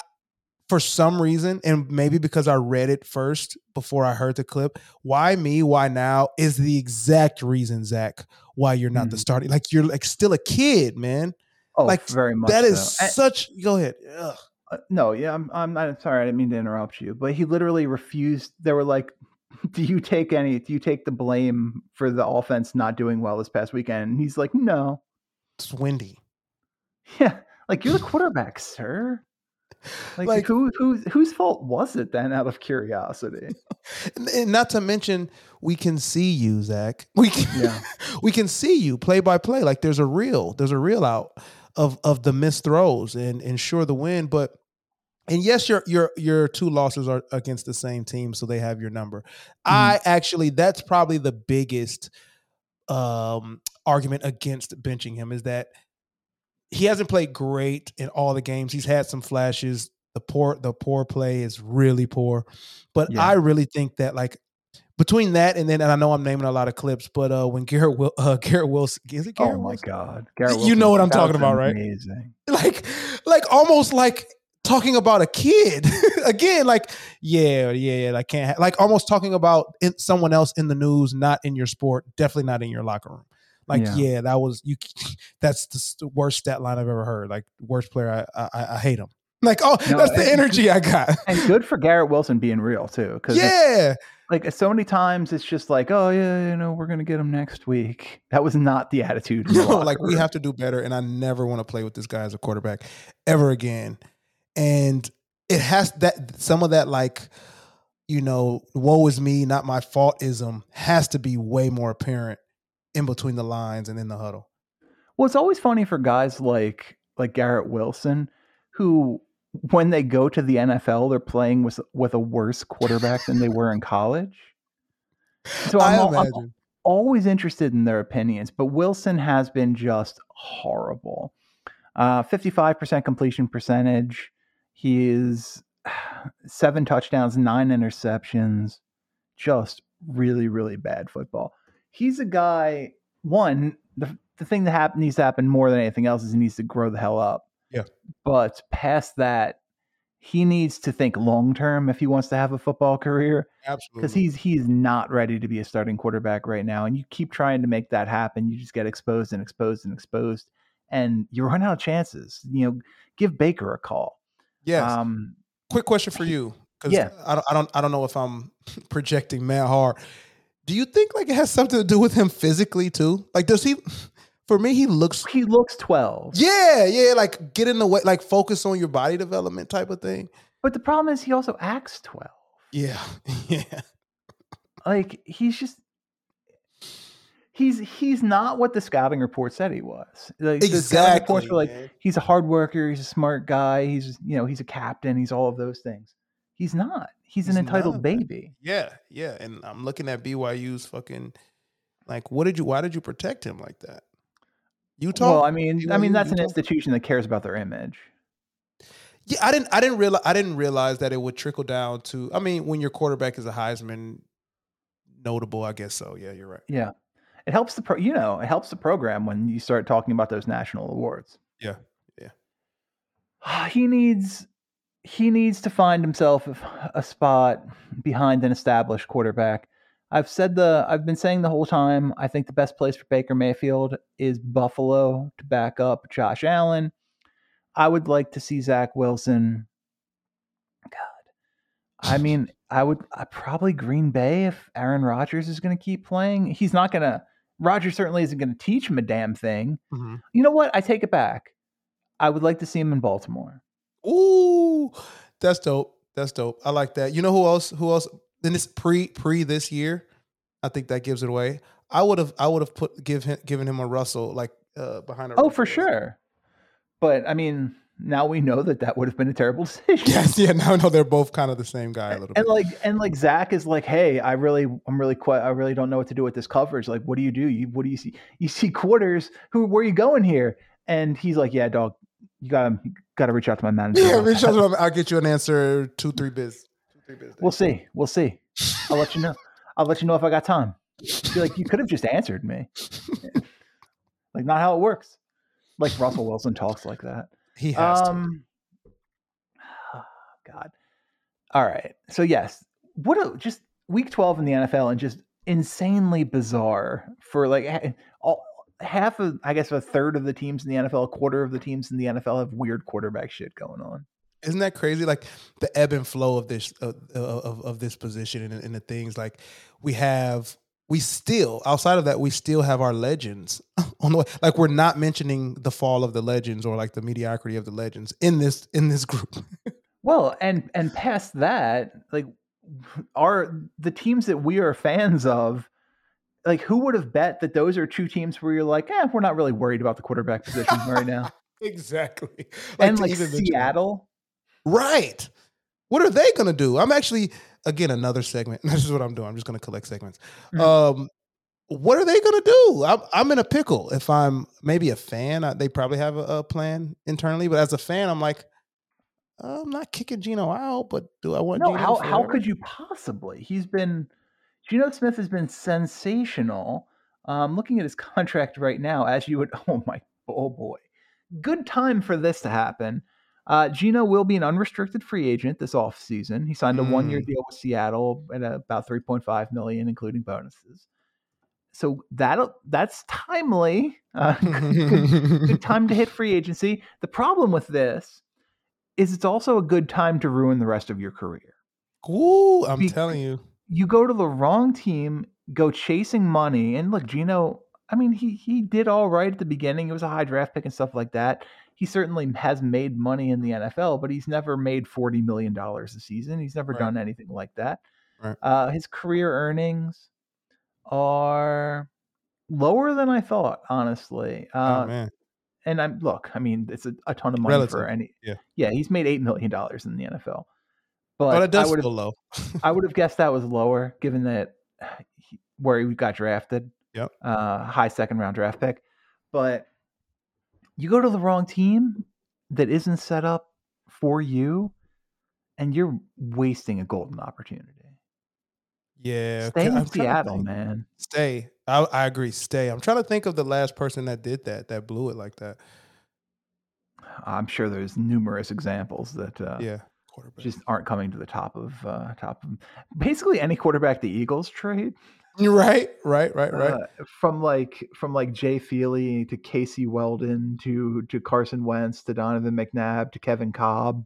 for some reason, and maybe because I read it first before I heard the clip, why me, why now is the exact reason, Zach, why you're not the Mhm. starting. Like you're like still a kid, man. Oh, Like, very much. that is so. And- such. Go ahead. Ugh. Uh, no, yeah, I'm, I'm not sorry. I didn't mean to interrupt you, but he literally refused. They were like, "Do you take any? Do you take the blame for the offense not doing well this past weekend?" And he's like, "No, It's windy. yeah, like you're the quarterback, sir. Like, Like- who, who, whose fault was it then? Out of curiosity, And, and not to mention, we can see you, Zach. We can, Yeah. we can see you play by play. Like there's a reel, there's a reel out of of the missed throws and ensure the win. But and yes, your your your two losses are against the same team, so they have your number. I actually, that's probably the biggest um argument against benching him is that he hasn't played great in all the games. He's had some flashes. The poor the poor play is really poor. But Yeah. I really think that like between that and then and I know I'm naming a lot of clips, but uh when Garrett Wil- uh Garrett Wilson is it Garrett oh my Wilson? God, Garrett You know what I'm talking about, right? Amazing. Like like almost like talking about a kid again like yeah yeah yeah I can't ha-. like almost talking about in, someone else in the news not in your sport definitely not in your locker room like yeah, Yeah. that was you that's the worst stat line I've ever heard like worst player I I, I hate him like oh No, that's the energy I got And good for Garrett Wilson being real too, because yeah like so many times it's just like, oh yeah, you know, we're gonna get him next week. That was not the attitude. the No, like we have to do better, and I never want to play with this guy as a quarterback ever again. And it has that some of that like, you know, woe is me, not my fault ism has to be way more apparent in between the lines and in the huddle. Well, it's always funny for guys like like Garrett Wilson, who when they go to the NFL, they're playing with with a worse quarterback than they were in college. So I'm, I'm always interested in their opinions, but Wilson has been just horrible. Uh, 55% completion percentage. He is seven touchdowns, nine interceptions. Just really, really bad football. He's a guy, one, the, the thing that happen, needs to happen more than anything else is he needs to grow the hell up. Yeah. But past that, he needs to think long term if he wants to have a football career Absolutely. because he's he's not ready to be a starting quarterback right now and you keep trying to make that happen you just get exposed and exposed and exposed and you run out of chances you know give baker a call yes. um Quick question for you, because Yeah. I don't, I don't, I don't know if I'm projecting mad hard. Do you think like it has something to do with him physically too? Like, does he? For me, he looks he looks 12 Yeah, yeah, like get in the way, like focus on your body development type of thing. but the problem is he also acts 12 Yeah, yeah, like he's just he's he's not what the scouting report said he was like the scouting reports were like man. he's a hard worker he's a smart guy he's you know he's a captain he's all of those things he's not he's, He's an entitled not, baby Yeah, yeah, and I'm looking at BYU's fucking like, what did you? Why did you protect him like that? Utah. Well, I mean, I mean BYU, that's an institution that cares about their image. yeah, I didn't, I didn't realize, I didn't realize that it would trickle down to. I mean, when your quarterback is a Heisman notable, I guess so. Yeah, you're right. Yeah, it helps the pro. You know, it helps the program when you start talking about those national awards. Yeah, yeah. He needs he needs to find himself a- spot behind an established quarterback. I've said the I've been saying the whole time. I think the best place for Baker Mayfield is Buffalo to back up Josh Allen. I would like to see Zach Wilson. God, I mean, I would I probably Green Bay if Aaron Rodgers is going to keep playing. He's not going to. Rodgers certainly isn't going to teach him a damn thing. Mm-hmm. You know what? I take it back. I would like to see him in Baltimore. Ooh, that's dope. That's dope. I like that. You know who else? Who else? Then it's pre pre this year. I think that gives it away. I would have I would have put give him given him a Russell like uh, behind a. Oh, Russell for sure. But I mean, now we know that that would have been a terrible decision. Yes, yeah. Now I know they're both kind of the same guy a little and bit. like and like Zach is like, hey, I really, I'm really quite, I really don't know what to do with this coverage. Like, what do you do? You, what do you see? You see quarters. Who, where are you going here? And he's like, yeah, dog, you gotta, gotta reach out to my manager. Yeah, about Rich, that." I'll I'll get you an answer two three biz. Two three biz. We'll see. We'll see. I'll let you know. I'll let you know if I got time. Like, you could have just answered me. like, not how it works. Like Russell Wilson talks like that. He has to. Um, God. All right. So yes, what a just week twelve in the NFL and just insanely bizarre for like all, half of I guess a third of the teams in the NFL, a quarter of the teams in the NFL have weird quarterback shit going on. Isn't that crazy? Like the ebb and flow of this uh, of of this position and, and the things like we have. We still outside of that, we still have our legends on the way. Like we're not mentioning the fall of the legends or like the mediocrity of the legends in this in this group. Well, and and past that, like are the teams that we are fans of. Like, who would have bet that those are two teams where you're like, eh, we're not really worried about the quarterback position right now? exactly. and to like even. Seattle, Right. What are they gonna do? I'm actually again another segment. This is what I'm doing. I'm just gonna collect segments. Mhm. Um, what are they gonna do? I'm I'm in a pickle. If I'm maybe a fan, I, they probably have a, a plan internally. But as a fan, I'm like, I'm not kicking Geno out. But do I want? No, Geno how how could you possibly? He's been Geno Smith has been sensational. Um, looking at his contract right now, as you would, oh my, oh boy, good time for this to happen. Uh, Geno will be an unrestricted free agent this offseason. He signed a one-year Mm. deal with Seattle at about 3.5 million, including bonuses. So that that's timely. Uh, good, good time to hit free agency. The problem with this is it's also a good time to ruin the rest of your career. Ooh, I'm Bec- telling you. You go to the wrong team, go chasing money, and look, Geno. I mean, he he did all right at the beginning. He was a high draft pick and stuff like that. He certainly has made money in the NFL, but he's never made forty million dollars a season. He's never Right. done anything like that. Right. Uh, his career earnings are lower than I thought, honestly. Uh, oh man, and I'm look, I mean, it's a, a ton of money for any. yeah. yeah, he's made eight million dollars in the NFL, but, but it does I would feel have, low. I would have guessed that was lower, given that he, where he got drafted. Yep. Uh, high second round draft pick, but you go to the wrong team that isn't set up for you, and you're wasting a golden opportunity. yeah, Stay I'm in Seattle, man. Stay. I, I agree. Stay. I'm trying to think of the last person that did that, that blew it like that. I'm sure there's numerous examples that uh, Yeah, quarterback. just aren't coming to the top of uh, top of basically any quarterback the Eagles trade. right, right, right, right. Uh, from like from like Jay Feely to Casey Weldon to to Carson Wentz to Donovan McNabb to Kevin Kolb.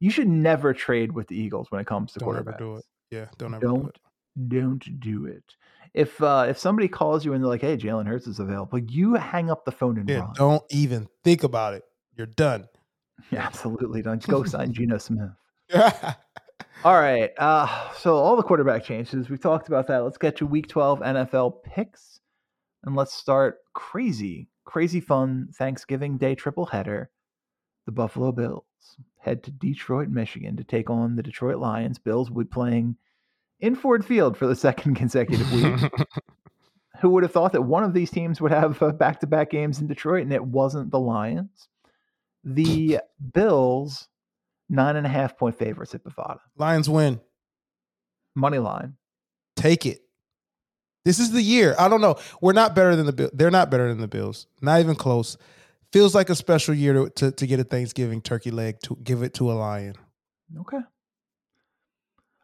You should never trade with the Eagles when it comes to Don't ever quarterbacks. do it. yeah, don't ever do Don't it. don't do it. If uh, if somebody calls you and they're like, "Hey, Jalen Hurts is available," you hang up the phone and Yeah, run. don't even think about it. You're done. Yeah, absolutely. Don't go sign Geno Smith. All right. Uh, so all the quarterback changes. We've talked about that. Let's get to week 12 NFL picks. And let's start crazy, crazy fun Thanksgiving Day triple header. The Buffalo Bills head to Detroit, Michigan to take on the Detroit Lions. Bills will be playing in Ford Field for the second consecutive week. Who would have thought that one of these teams would have back to back games in Detroit and it wasn't the Lions? The Bills, nine and a half point favorites at Bovada. Lions win. Money line. Take it. This is the year. I don't know. We're not better than the Bills. They're not better than the Bills. Not even close. Feels like a special year to, to, to get a Thanksgiving turkey leg to give it to a lion. Okay.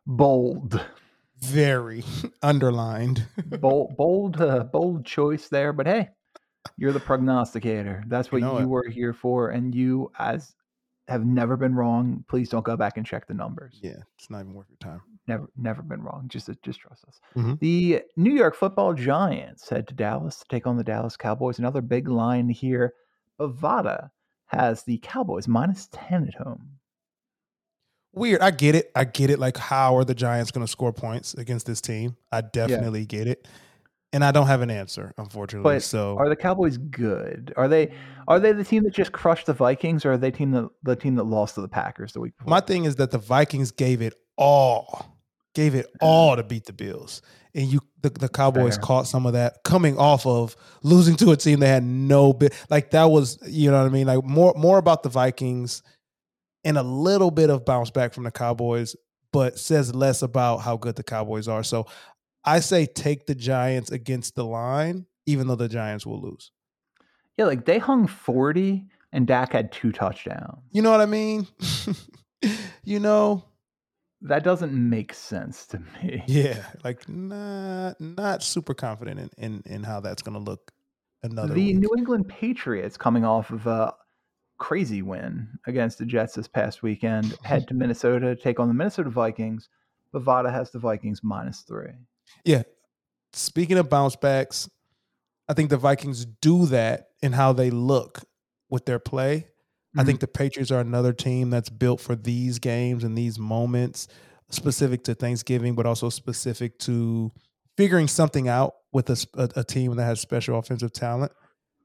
Bold. very underlined. bold, bold, uh, bold choice there. But hey, you're the prognosticator. That's what You you, know it. were here for, and you as have never been wrong. Please don't go back and check the numbers. yeah, it's not even worth your time. Never, never been wrong. Just, just trust us. Mhm. The New York Football Giants head to Dallas to take on the Dallas Cowboys. Another big line here. Bovada has the Cowboys minus ten at home. Weird. I get it. I get it. Like, how are the Giants going to score points against this team? I definitely get it. And I don't have an answer, unfortunately. But so Are the Cowboys good? Are they are they the team that just crushed the Vikings, or are they team that the team that lost to the Packers the week before? my thing is that the Vikings gave it all, gave it all to beat the Bills, and you the, the Cowboys Fair. caught some of that coming off of losing to a team they had no bit like that was you know what I mean like more more about the Vikings and a little bit of bounce back from the Cowboys, but says less about how good the Cowboys are. So I say take the Giants against the line, even though the Giants will lose. yeah, like they hung forty, and Dak had two touchdowns. You know what I mean? you know, That doesn't make sense to me. Yeah, like not not super confident in in, in how that's going to look another the week. New England Patriots, coming off of a crazy win against the Jets this past weekend, head to Minnesota to take on the Minnesota Vikings. Bovada has the Vikings minus three. Yeah. Speaking of bounce backs, I think the Vikings do that in how they look with their play. I Mhm. think the Patriots are another team that's built for these games and these moments, specific to Thanksgiving, but also specific to figuring something out with a team that has special offensive talent.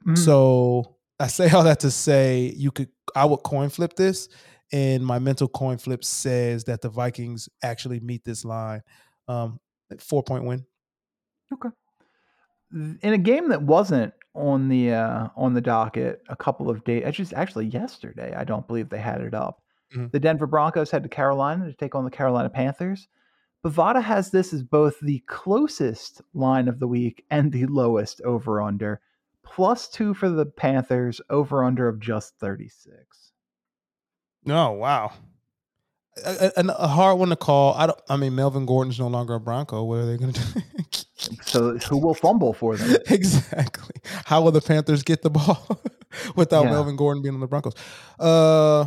Mhm. So I say all that to say you could I would coin flip this, and my mental coin flip says that the Vikings actually meet this line. Um, four point win. Okay. In a game that wasn't on the uh, on the docket a couple of days, just actually yesterday, I don't believe they had it up. Mhm. The Denver Broncos head to Carolina to take on the Carolina Panthers. Bovada has this as both the closest line of the week and the lowest over under. Plus two for the Panthers, over under of just 36. Oh wow, a, a- a hard one to call. I don't. I mean, Melvin Gordon's no longer a Bronco. What are they going to do? So who will fumble for them? exactly. How will the Panthers get the ball without Yeah. Melvin Gordon being on the Broncos? Uh,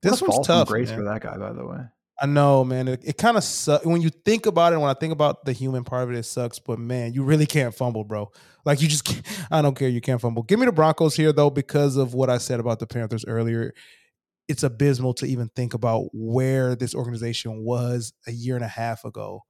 this What a fall one's tough. Grace man. for that guy, by the way. I know, man. It, it kind of sucks when you think about it. When I think about the human part of it, it sucks. But man, you really can't fumble, bro. Like you just, I don't care. You can't fumble. Give me the Broncos here though, because of what I said about the Panthers earlier. It's abysmal to even think about where this organization was a year and a half ago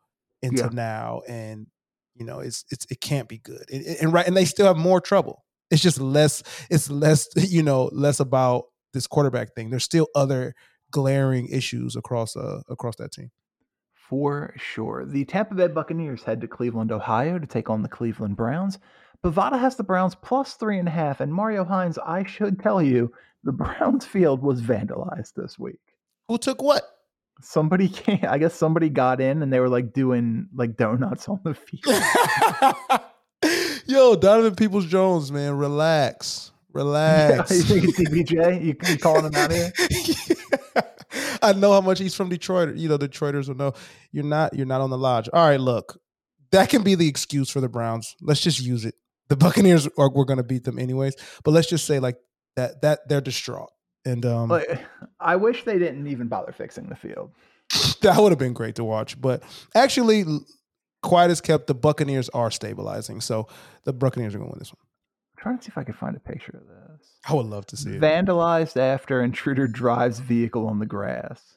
into Yeah. now, and you know, it's it's it can't be good. And, and right, and they still have more trouble. It's just less. It's less. You know, less about this quarterback thing. There's still other glaring issues across uh across that team. For sure. The Tampa Bay Buccaneers head to Cleveland, Ohio to take on the Cleveland Browns. Bovada has the Browns plus three and a half, and Mario Hines, I should tell you, the Browns field was vandalized this week. Who took what? Somebody came, I guess somebody got in and they were like doing like donuts on the field. Yo, Donovan Peoples Jones, man, relax, relax. you think it's DPJ? You, you calling him out here? I know how much he's from Detroit. You know, Detroiters will know you're not you're not on the lodge. All right, look, that can be the excuse for the Browns. Let's just use it. The Buccaneers are we're going to beat them anyways, but let's just say like that that they're distraught, and um, Like, I wish they didn't even bother fixing the field. that would have been great to watch. But actually, quiet as kept, the Buccaneers are stabilizing, so the Buccaneers are going to win this one. I'm trying to see if I can find a picture of this. I would love to see it. Vandalized after intruder drives vehicle on the grass.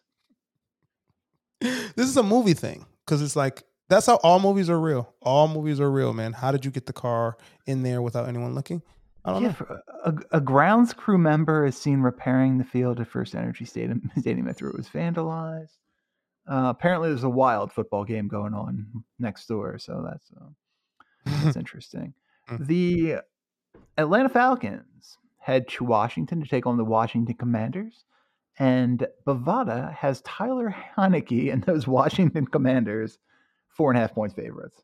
this is a movie thing because it's like that's how all movies are real. All movies are real, man. How did you get the car in there without anyone looking? I don't Yeah, know. a, a grounds crew member is seen repairing the field at First Energy Stadium, stadium after it was vandalized. Uh, apparently, there's a wild football game going on next door, so that's uh, that's interesting. Mm. The Atlanta Falcons head to Washington to take on the Washington Commanders, and Bovada has Tyler Heinicke and those Washington Commanders four and a half points favorites.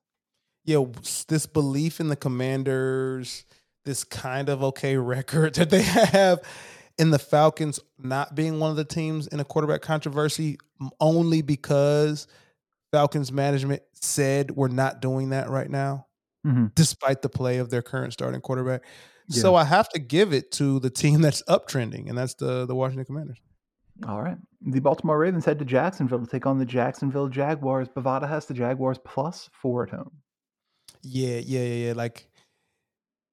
yeah, this belief in the Commanders, this kind of okay record that they have, in the Falcons not being one of the teams in a quarterback controversy, only because Falcons management said we're not doing that right now, Mhm. despite the play of their current starting quarterback. So I have to give it to the team that's uptrending, and that's the the Washington Commanders. All right. The Baltimore Ravens head to Jacksonville to take on the Jacksonville Jaguars. Bovada has the Jaguars plus four at home. Yeah, yeah, yeah, yeah. Like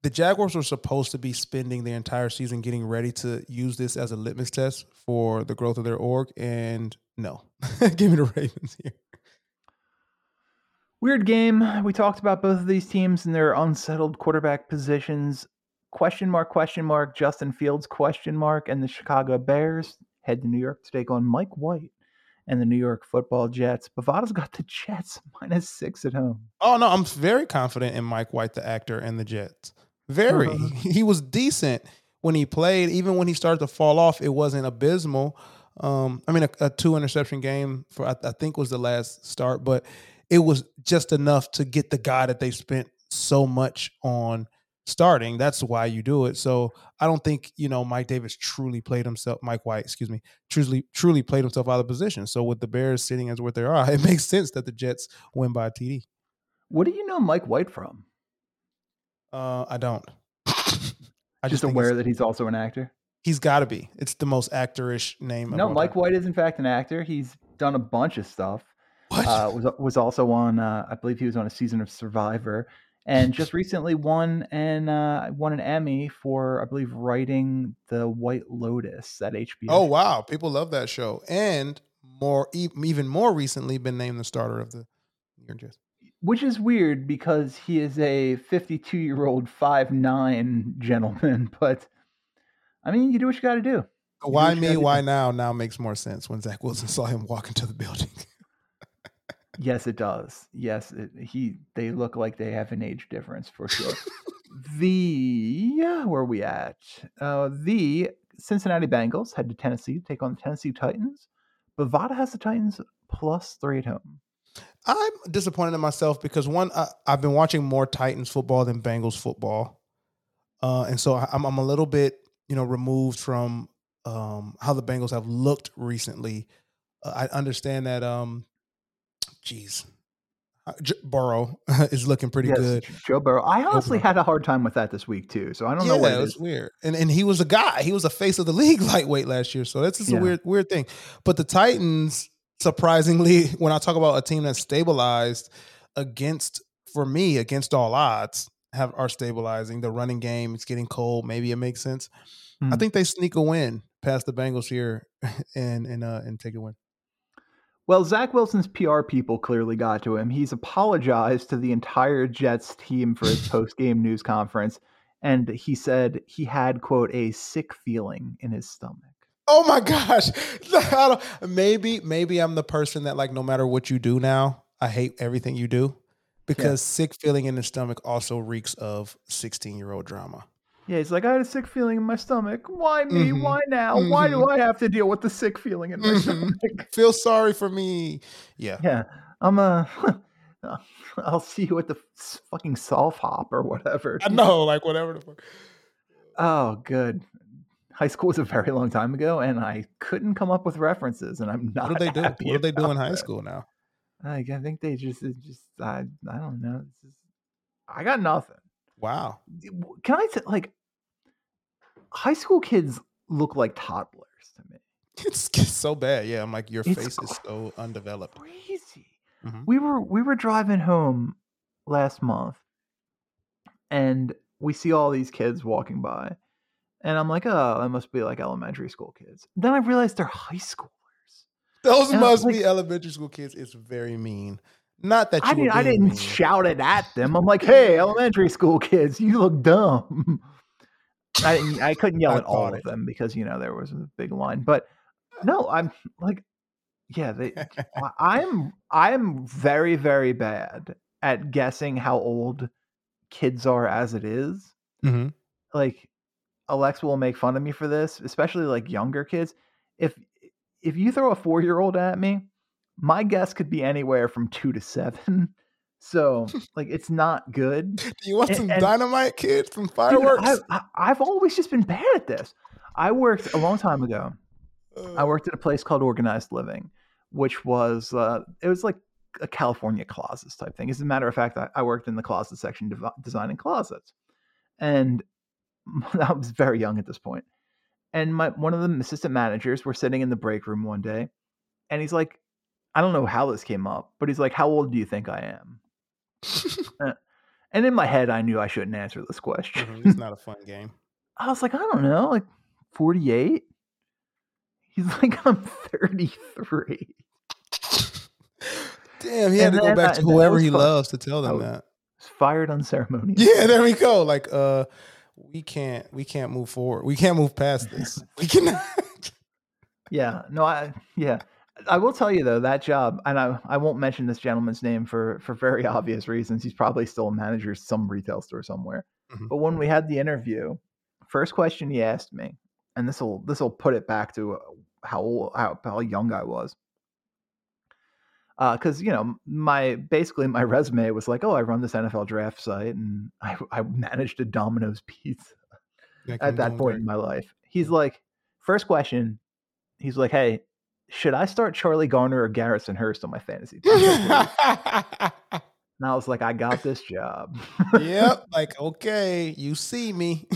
the Jaguars were supposed to be spending their entire season getting ready to use this as a litmus test for the growth of their org, and no, give me the Ravens here. Weird game. We talked about both of these teams and their unsettled quarterback positions. Question mark, question mark, Justin Fields, question mark, and the Chicago Bears head to New York to take on Mike White and the New York football Jets. Bovada's got the Jets minus six at home. Oh no, I'm very confident in Mike White, the actor, and the Jets. Very, Uh-huh. he was decent when he played. Even when he started to fall off, it wasn't abysmal. Um, I mean, a, a two interception game for I, I think was the last start, but it was just enough to get the guy that they spent so much on starting. That's why you do it. So I don't think you know Mike Davis truly played himself. Mike White, excuse me, truly truly played himself out of position. So with the Bears sitting as what they are, it makes sense that the Jets win by TD. What do you know Mike White from? Uh, I don't. I Just think aware that he's also an actor. he's got to be. It's the most actorish name. No, Mike. White is in fact an actor. He's done a bunch of stuff. What? uh, was was also on. Uh, I believe he was on a season of Survivor, and just recently won and uh, won an Emmy for I believe writing the White Lotus at HBO. oh wow, people love that show, and more even more recently been named the starter of the York Jets. which is weird because he is a 52 year old five nine gentleman. But I mean, you do what you got to do. The Why me? gotta do. Why now? Now makes more sense when Zach Wilson saw him walk into the building. Yes, it does. Yes, it, he. They look like they have an age difference for sure. the where are we at? Uh, the Cincinnati Bengals head to Tennessee to take on the Tennessee Titans. Bovada has the Titans plus three at home. I'm disappointed in myself because one, I, I've been watching more Titans football than Bengals football, uh, and so I'm I'm a little bit you know removed from um, how the Bengals have looked recently. Uh, I understand that, um, geez, uh, J- Burrow is looking pretty Yes, good. Joe Burrow. I honestly had a hard time with that this week too. So I don't yeah, know what it it was is. weird, and and he was a guy. He was a face of the league lightweight last year, so that's just Yeah. a weird weird thing. But the Titans, surprisingly, when I talk about a team that's stabilized against, for me, against all odds, have are stabilizing. The running game, it's getting cold. Maybe it makes sense. I Hmm. think they sneak a win past the Bengals here, and and uh and take a win. Well, Zach Wilson's PR people clearly got to him. He's apologized to the entire Jets team for his post game news conference. And he said he had, quote, a sick feeling in his stomach. Oh my gosh. Maybe maybe I'm the person that like no matter what you do now, I hate everything you do because sick feeling in the stomach also reeks of 16-year-old drama. Yeah, he's like, I had a sick feeling in my stomach. Why me? Mhm. Why now? Why do I have to deal with the sick feeling in my Mhm. stomach? Feel sorry for me. Yeah. Yeah, I'm a. I'll see you at the fucking solve hop or whatever. I know like whatever the fuck. Oh, good. High school was a very long time ago, and I couldn't come up with references, and I'm not. What do they do? What do they do in high school now? I think they just, just, I, I don't know. It's just, I got nothing. Wow. Can I say, like, high school kids look like toddlers to me. It's, it's so bad. Yeah, I'm like your It's face is so undeveloped. Crazy. Mhm. We were we were driving home last month, and we see all these kids walking by, and I'm like, oh, that must be like elementary school kids. Then I realized they're high schoolers. Those And, must like- be elementary school kids. It's very mean. Not that you I didn't I didn't mean. shout it at them. I'm like, hey, elementary school kids, you look dumb. I didn't, I couldn't yell I at all of it. them because you know there was a big line. But no, I'm like, yeah, they. I'm I'm very very bad at guessing how old kids are as it is. Mhm. Like Alexa will make fun of me for this, especially like younger kids. If if you throw a four year old at me, my guess could be anywhere from two to seven. So like it's not good. Do you want And- some and- dynamite kids from Dude, fireworks? I, I, I've always just been bad at this. I worked a long time ago. I Uh, worked at a place called Organized Living, which was uh, it was like a California closets type thing. As a matter of fact, I, I worked in the closet section dev- designing closets, and I was very young at this point. And my one of the assistant managers were sitting in the break room one day, and he's like, I don't know how this came up, but he's like, "How old do you think I am?" Uh, and in my head, I knew I shouldn't answer this question. Mhm, It's not a fun game. I was like, I don't know, like 48. He's like, I'm 33. Damn, he had And to go back I- to whoever he fun. loves to tell them that. Fired unceremoniously. Yeah, there we go. Like, uh, we can't, we can't move forward. We can't move past this. We cannot. Yeah, no, I yeah. I will tell you though that job, and I I won't mention this gentleman's name for for very obvious reasons. He's probably still a manager of some retail store somewhere. Mhm. But when we had the interview, first question he asked me, and this will this will put it back to uh, how old, how, how young I was. Because you know my basically my resume was like, oh, I run this NFL draft site, and I I managed a Domino's pizza at that point great. in my life. He's like, first question, he's like, hey, should I start Charlie Garner or Garrison Hearst on my fantasy team? and I was like, I got this job. yep. Like, okay, you see me.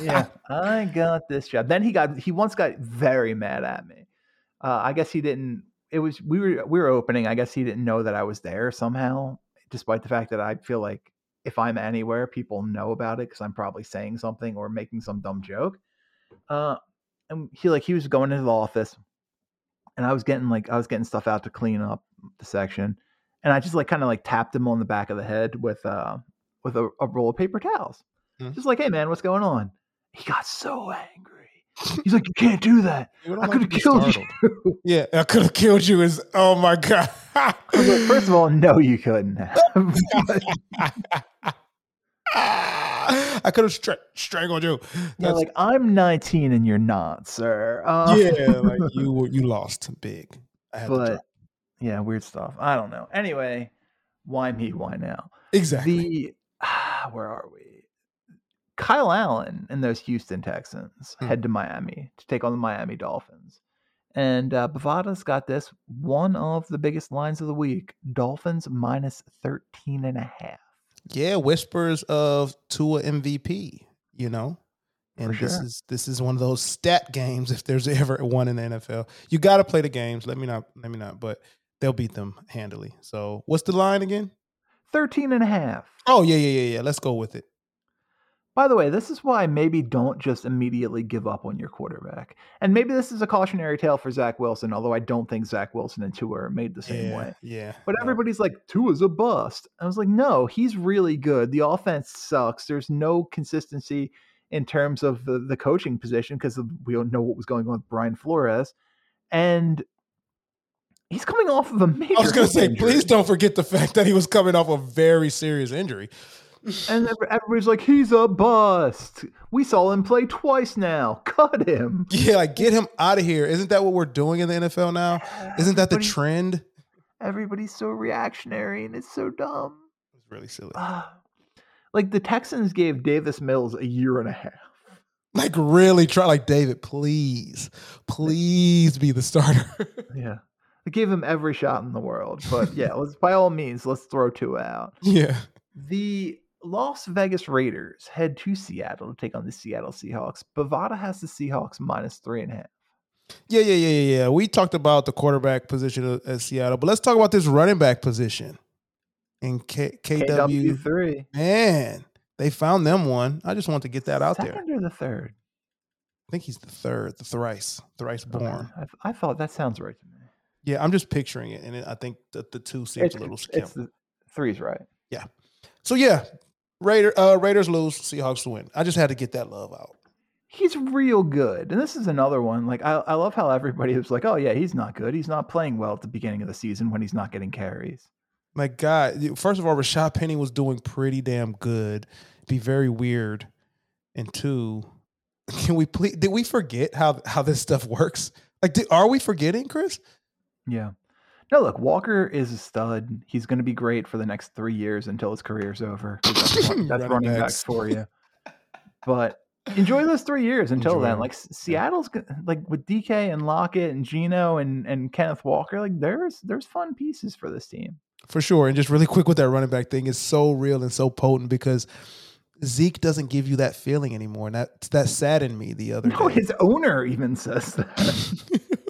yeah, I got this job. Then he got he once got very mad at me. Uh, I guess he didn't. It was we were we were opening. I guess he didn't know that I was there somehow, despite the fact that I feel like if I'm anywhere, people know about it because I'm probably saying something or making some dumb joke. Uh, and he like he was going into the office, and I was getting like I was getting stuff out to clean up the section, and I just like kind of like tapped him on the back of the head with uh with a, a roll of paper towels, Mhm. just like, hey man, what's going on? He got so angry. He's like, you can't do that. I like could have killed startled. you. Yeah, I could have killed you. Is oh my god. Like, First of all, no, you couldn't. I could have stra- strangled you. yeah, That's- like I'm 19 and you're not, sir. Uh, yeah, like you were- you lost big. But yeah, weird stuff. I don't know. Anyway, why me? Why now? Exactly. The where are we? Kyle Allen and those Houston Texans Hmm. head to Miami to take on the Miami Dolphins. And uh, Bovada's got this one of the biggest lines of the week Dolphins minus 13 and a half. Yeah, whispers of Tua MVP, you know. And this is this is one of those stat games if there's ever one in the NFL. You got to play the games. Let me not let me not, but they'll beat them handily. So, what's the line again? 13 and a half. Oh, yeah, yeah, yeah, yeah. Let's go with it. By the way, this is why maybe don't just immediately give up on your quarterback. And maybe this is a cautionary tale for Zach Wilson, although I don't think Zach Wilson and Tua are made the same yeah, way. yeah. But no. everybody's like, Tua's a bust. I was like, no, he's really good. The offense sucks. There's no consistency in terms of the, the coaching position because we don't know what was going on with Brian Flores. And he's coming off of a major. I was going to say, injury. please don't forget the fact that he was coming off a very serious injury. And everybody's like, he's a bust. We saw him play twice now. Cut him. Yeah, like get him out of here. Isn't that what we're doing in the NFL now? Isn't that the trend? Everybody's so reactionary and it's so dumb. It's really silly. Like the Texans gave Davis Mills a year and a half. Like really try like David, please. Please be the starter. Yeah. They gave him every shot in the world. But yeah, let's by all means, let's throw Tua out. yeah. The Las Vegas Raiders head to Seattle to take on the Seattle Seahawks. Bovada has the Seahawks minus three and a half. Yeah, yeah, yeah, yeah, yeah. We talked about the quarterback position at- at Seattle, but let's talk about this running back position. In K- KW, three. man, they found them one. I just want to get that out there. Second or the third? I think he's the third, the thrice, thrice born. I, I thought that sounds right to me. Yeah, I'm just picturing it, and I think that the two seems It's, a little skimp. it's the three's right. Yeah. So yeah, Raider, uh, Raiders lose, Seahawks win. I just had to get that love out. He's real good. And this is another one. Like I, I love how everybody was like, oh yeah, he's not good. He's not playing well at the beginning of the season when he's not getting carries. My God, first of all, Rashad Penny was doing pretty damn good. Be very weird. And two, can we please? Did we forget how how this stuff works? Like, did, are we forgetting, Chris? Yeah. No, look, Walker is a stud. He's going to be great for the next three years until his career's over. That's, run- that's Running running backs for you. But enjoy those three years until Enjoy then. Like Seattle's like with DK and Lockett and Geno and and Kenneth Walker. Like there's there's fun pieces for this team. for sure. And just really quick with that running back thing is so real and so potent because Zeke doesn't give you that feeling anymore. And that that saddened me the other No, day. his owner even says that.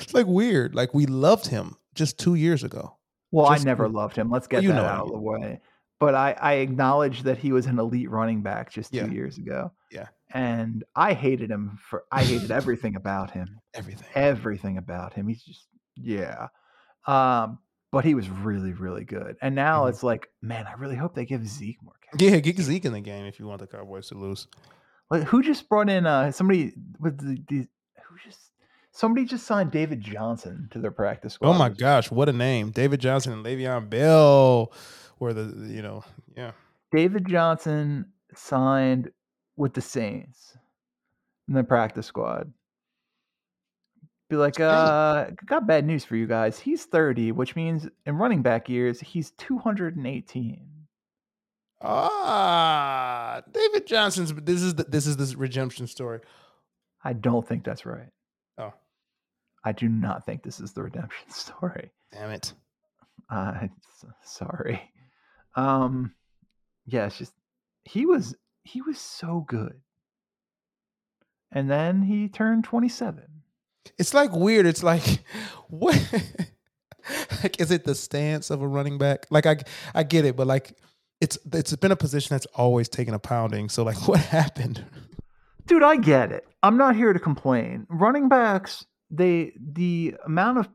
it's like weird. Like we loved him just two years ago. Well, Just I never loved him. Let's get that out of the way. But I, I acknowledge that he was an elite running back just two Yeah. years ago. Yeah. And I hated him for I hated everything about him. Everything. Everything about him. He's just yeah. Um, but he was really, really good. And now Mhm. it's like, man, I really hope they give Zeke more. Yeah, get Zeke in the game if you want the Cowboys to lose. Like, who just brought in uh somebody with the, the somebody just signed David Johnson to their practice squad. Oh my gosh, what a name. David Johnson and Le'Veon Bell were the you know, yeah. David Johnson signed with the Saints in the practice squad. Be like, uh, got bad news for you guys. He's 30, which means in running back years, he's 218. Ah, David Johnson's this is the, this is this redemption story. I don't think that's right. I do not think this is the redemption story. Damn it. Uh, sorry. Um, yeah, it's just he was he was so good, and then he turned 27. It's like weird. It's like what like is it the stance of a running back? Like I I get it, but like it's it's been a position that's always taken a pounding. So like what happened? Dude, I get it. I'm not here to complain. Running backs, they the amount of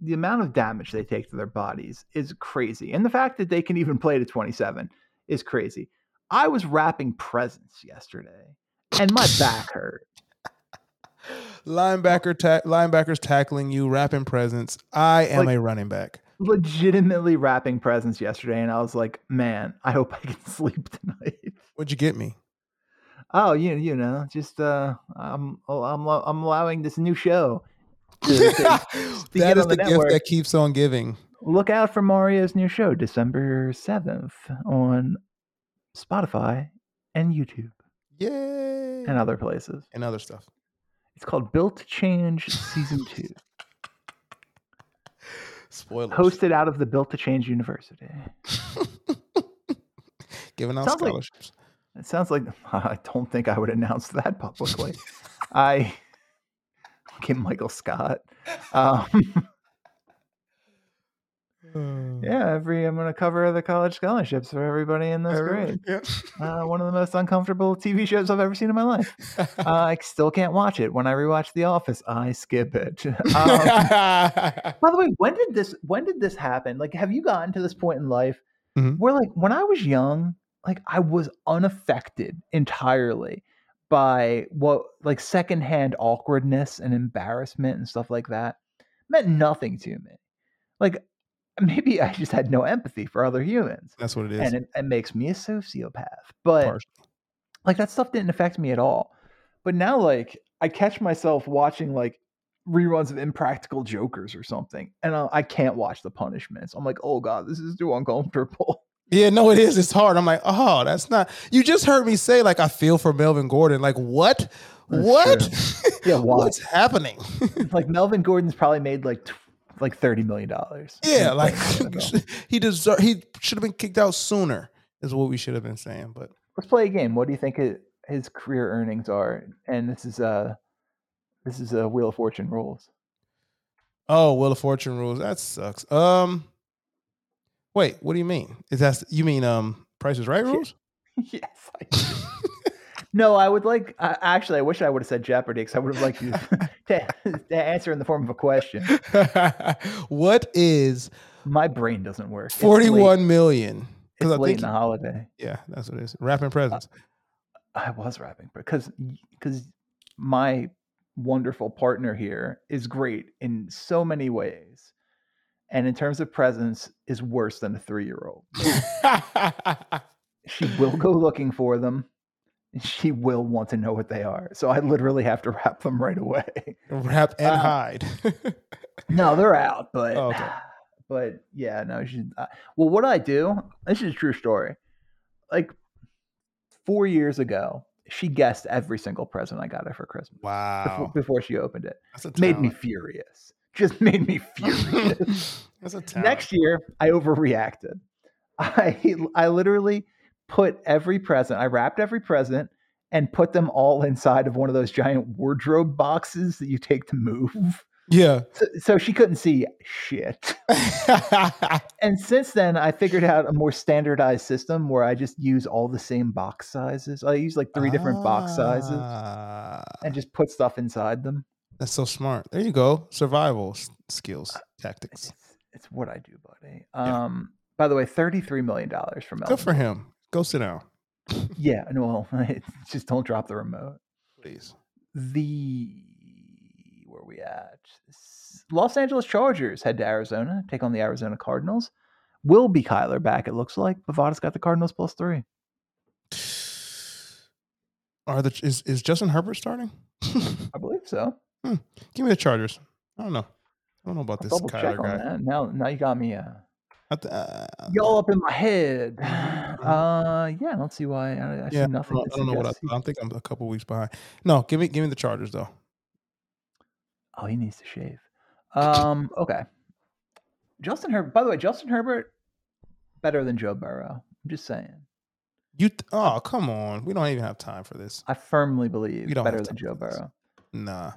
the amount of damage they take to their bodies is crazy. And the fact that they can even play to 27 is crazy. I was wrapping presents yesterday and my back hurt. Linebacker ta- linebackers tackling you, wrapping presents. I am Like- a running back. Legitimately wrapping presents yesterday and I was like, "Man, I hope I can sleep tonight." What'd you get me? Oh, you you know, just uh I'm I'm I'm allowing this new show to- to- that get is the the gift that keeps on giving. look out for Mario's new show, December 7th on Spotify and YouTube Yay. and other places. and other stuff. It's called Built to Change Season 2, Spoilers. hosted out of the Built to Change University. Giving out Sounds like- scholarships. It sounds like I don't think I would announce that publicly. I get Michael Scott. Um, yeah, every I'm going to cover the college scholarships for everybody in this grade. Yeah. Uh, one of the most uncomfortable TV shows I've ever seen in my life. Uh, I still can't watch it. When I rewatch The Office, I skip it. Um, by the way, when did this when did this happen? Like, have you gotten to this point in life Mhm. where, like, when I was young, like I was unaffected entirely by what like secondhand awkwardness and embarrassment and stuff like that meant nothing to me. Like, maybe I just had no empathy for other humans, That's what it is. and it, it makes me a sociopath. But like that stuff didn't affect me at all. But now, like, I catch myself watching like reruns of Impractical Jokers or something, and I, I can't watch the punishments. I'm like, oh god, this is too uncomfortable. Yeah, no, it is. It's hard. I'm like, oh, that's not. You just heard me say like I feel for Melvin Gordon. Like what? That's what? Yeah, why? What's happening? like Melvin Gordon's probably made like tw- like thirty million dollars. yeah, like he deserve. He should have been kicked out sooner. Is what we should have been saying. But let's play a game. What do you think his, his career earnings are? And this is uh this is a Wheel of Fortune rules. oh, Wheel of Fortune rules. That sucks. Um, wait, what do you mean? Is that you mean um Price is Right rules? yes. I no, I would like. Uh, actually, I wish I would have said Jeopardy because I would have liked you to, to answer in the form of a question. what is My brain doesn't work. Forty-one million? It's I late think in the holiday. yeah, that's what it is. Wrapping presents. I was rapping because because my wonderful partner here is great in so many ways, and in terms of presents, is worse than a three-year-old. She will go looking for them. She will want to know what they are. So I literally have to wrap them right away. Wrap and Uh, hide. No, they're out, but Oh, okay. but yeah, no. She, uh, well, what I do? This is a true story. Like four years ago, she guessed every single present I got her for Christmas wow, before she opened it. that's a Made me furious just made me furious. That's a. Next year, I overreacted. I I literally put every present, I wrapped every present and put them all inside of one of those giant wardrobe boxes that you take to move. Yeah. So, so she couldn't see shit. And since then, I figured out a more standardized system where I just use all the same box sizes. I use like three different box sizes Ah, and just put stuff inside them. That's so smart. There you go. Survival s- skills, tactics. It's, it's what I do, buddy. Yeah. Um, by the way, $33 million from Good for him. Go sit down, Yeah, no, well, just don't drop the remote. please. The where are we at? Los Angeles Chargers head to Arizona, take on the Arizona Cardinals. Will be Kyler back, it looks like. Bovada's got the Cardinals plus three. Are the is is Justin Herbert starting? I believe so. Give me the Chargers. I don't know. I don't know about I'll this Kyler guy. that. Now, now you got me. Uh, th- uh, y'all up in my head. Uh, yeah, I don't see why. I, I yeah, see I nothing. don't, I don't know what I, I don't think I'm a couple weeks behind. No, give me give me the Chargers though. Oh, he needs to shave. Um, okay. Justin Herbert. By the way, Justin Herbert better than Joe Burrow. I'm just saying. You th- oh come on, we don't even have time for this. I firmly believe We don't better than Joe. Burrow. Nah,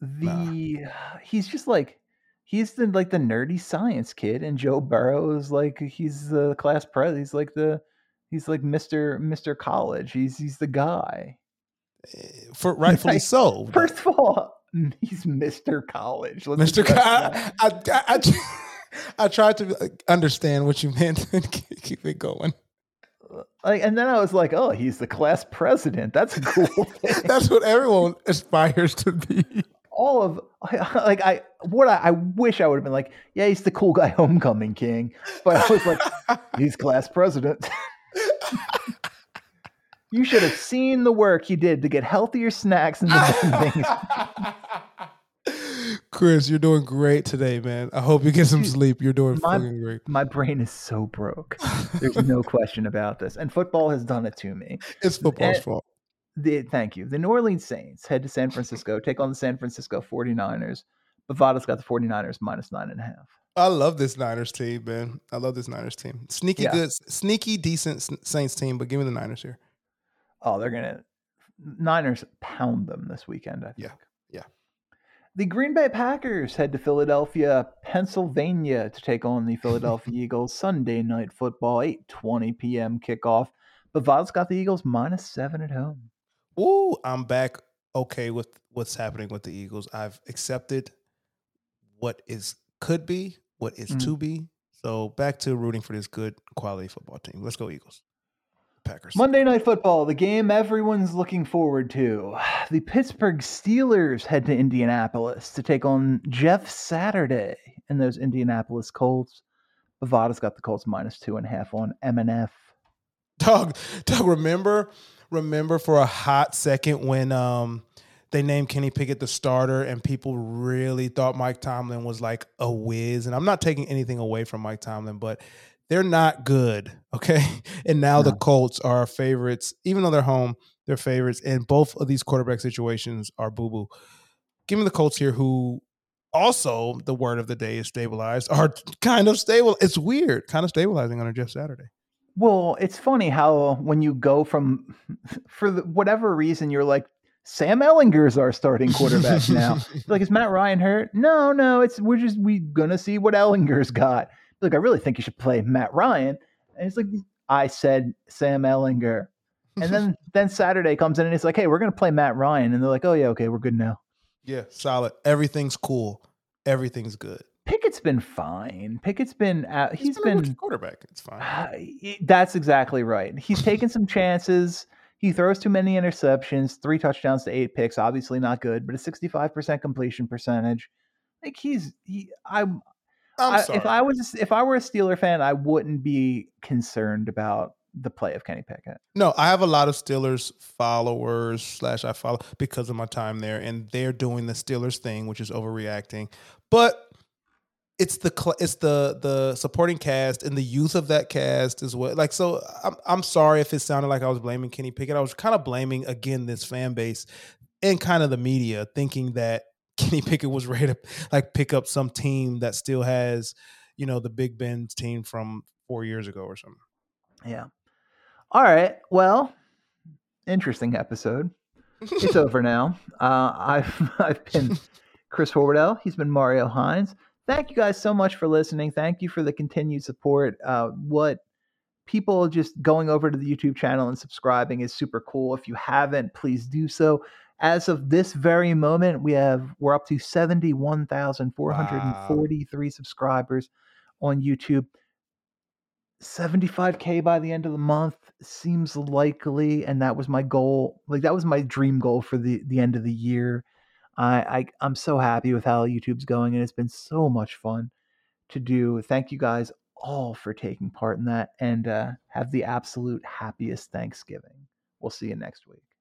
The he's just like he's the like the nerdy science kid, and Joe Burrow is like he's the class pres. He's like the he's like Mister Mister College. He's he's the guy. Eh, for rightfully Right. so. First of all, he's Mister College. Let's Kyle, that. I, I, I, I tried to understand what you meant and keep keep it going. Like, and then I was like, oh, he's the class president. That's a cool. That's what everyone aspires to be. All of like I what I, I wish I would have been like, yeah, he's the cool guy homecoming king. But I was like, he's class president. you should have seen the work he did to get healthier snacks and things. Chris, you're doing great today, man. I hope you get some Dude, sleep. You're doing my- fucking great. My brain is so broke. There's no question about this. And football has done it to me. It's football's eh, fault. The, thank you. The New Orleans Saints head to San Francisco, take on the San Francisco 49ers. Bovada's got the 49ers minus nine and a half. I love this Niners team, man. I love this Niners team. Sneaky Yeah. good, sneaky decent Saints team, but give me the Niners here. Oh, they're gonna Niners pound them this weekend. I think. Yeah, yeah. The Green Bay Packers head to Philadelphia, Pennsylvania, to take on the Philadelphia Eagles. Sunday night football, eight twenty p.m. kickoff. Bovada's got the Eagles minus seven at home. Ooh, I'm back okay with what's happening with the Eagles. I've accepted what is could be, what is Mm. to be. So back to rooting for this good quality football team. Let's go Eagles. Packers. Monday night football, the game everyone's looking forward to. The Pittsburgh Steelers head to Indianapolis to take on Jeff Saturday and those Indianapolis Colts. Bovada's got the Colts minus two and a half on MNF. Dog, dog, remember, remember for a hot second when um they named Kenny Pickett the starter and people really thought Mike Tomlin was like a whiz. And I'm not taking anything away from Mike Tomlin, but they're not good. Okay. And now the Colts are favorites, even though they're home, they're favorites. And both of these quarterback situations are boo-boo. Give me the Colts here who also the word of the day is stabilized, are kind of stable. It's weird, kind of stabilizing on a Jeff Saturday. Well, it's funny how uh, when you go from, for the, whatever reason, you're like, Sam Ehlinger's our starting quarterback now. like, is Matt Ryan hurt? No, no. It's we're just we gonna see what Ehlinger's got. Like, I really think you should play Matt Ryan. And it's like, I said Sam Ehlinger. And then then Saturday comes in and it's like, hey, we're gonna play Matt Ryan. And they're like, oh yeah, okay, we're good now. Yeah, solid. Everything's cool. Everything's good. Pickett's been fine. Pickett's been uh, he's a been rookie quarterback. It's fine. Y- That's exactly right. He's taken some chances. He throws too many interceptions, three touchdowns to eight picks. Obviously not good, but a 65% completion percentage. Like he's he I'm I'm I, sorry. if I was if I were a Steeler fan, I wouldn't be concerned about the play of Kenny Pickett. no, I have a lot of Steelers followers slash I follow because of my time there, and they're doing the Steelers thing, which is overreacting. But it's the cl- it's the the supporting cast and the youth of that cast as well. Like so, I'm I'm sorry if it sounded like I was blaming Kenny Pickett. I was kind of blaming again this fan base and kind of the media, thinking that Kenny Pickett was ready to like pick up some team that still has, you know, the Big Ben's team from four years ago or something. Yeah. All right. Well, interesting episode. It's over now. Uh, I've I've been Chris Horwedel. He's been Mario Hines. Thank you guys so much for listening. Thank you for the continued support. Uh, what people just going over to the YouTube channel and subscribing is super cool. If you haven't, please do so. As of this very moment, we have we're up to 71,443 wow. subscribers on YouTube. 75k by the end of the month seems likely and that was my goal like that was my dream goal for the the end of the year I, I i'm so happy with how youtube's going and it's been so much fun to do. Thank you guys all for taking part in that and uh, have the absolute happiest thanksgiving. We'll see you next week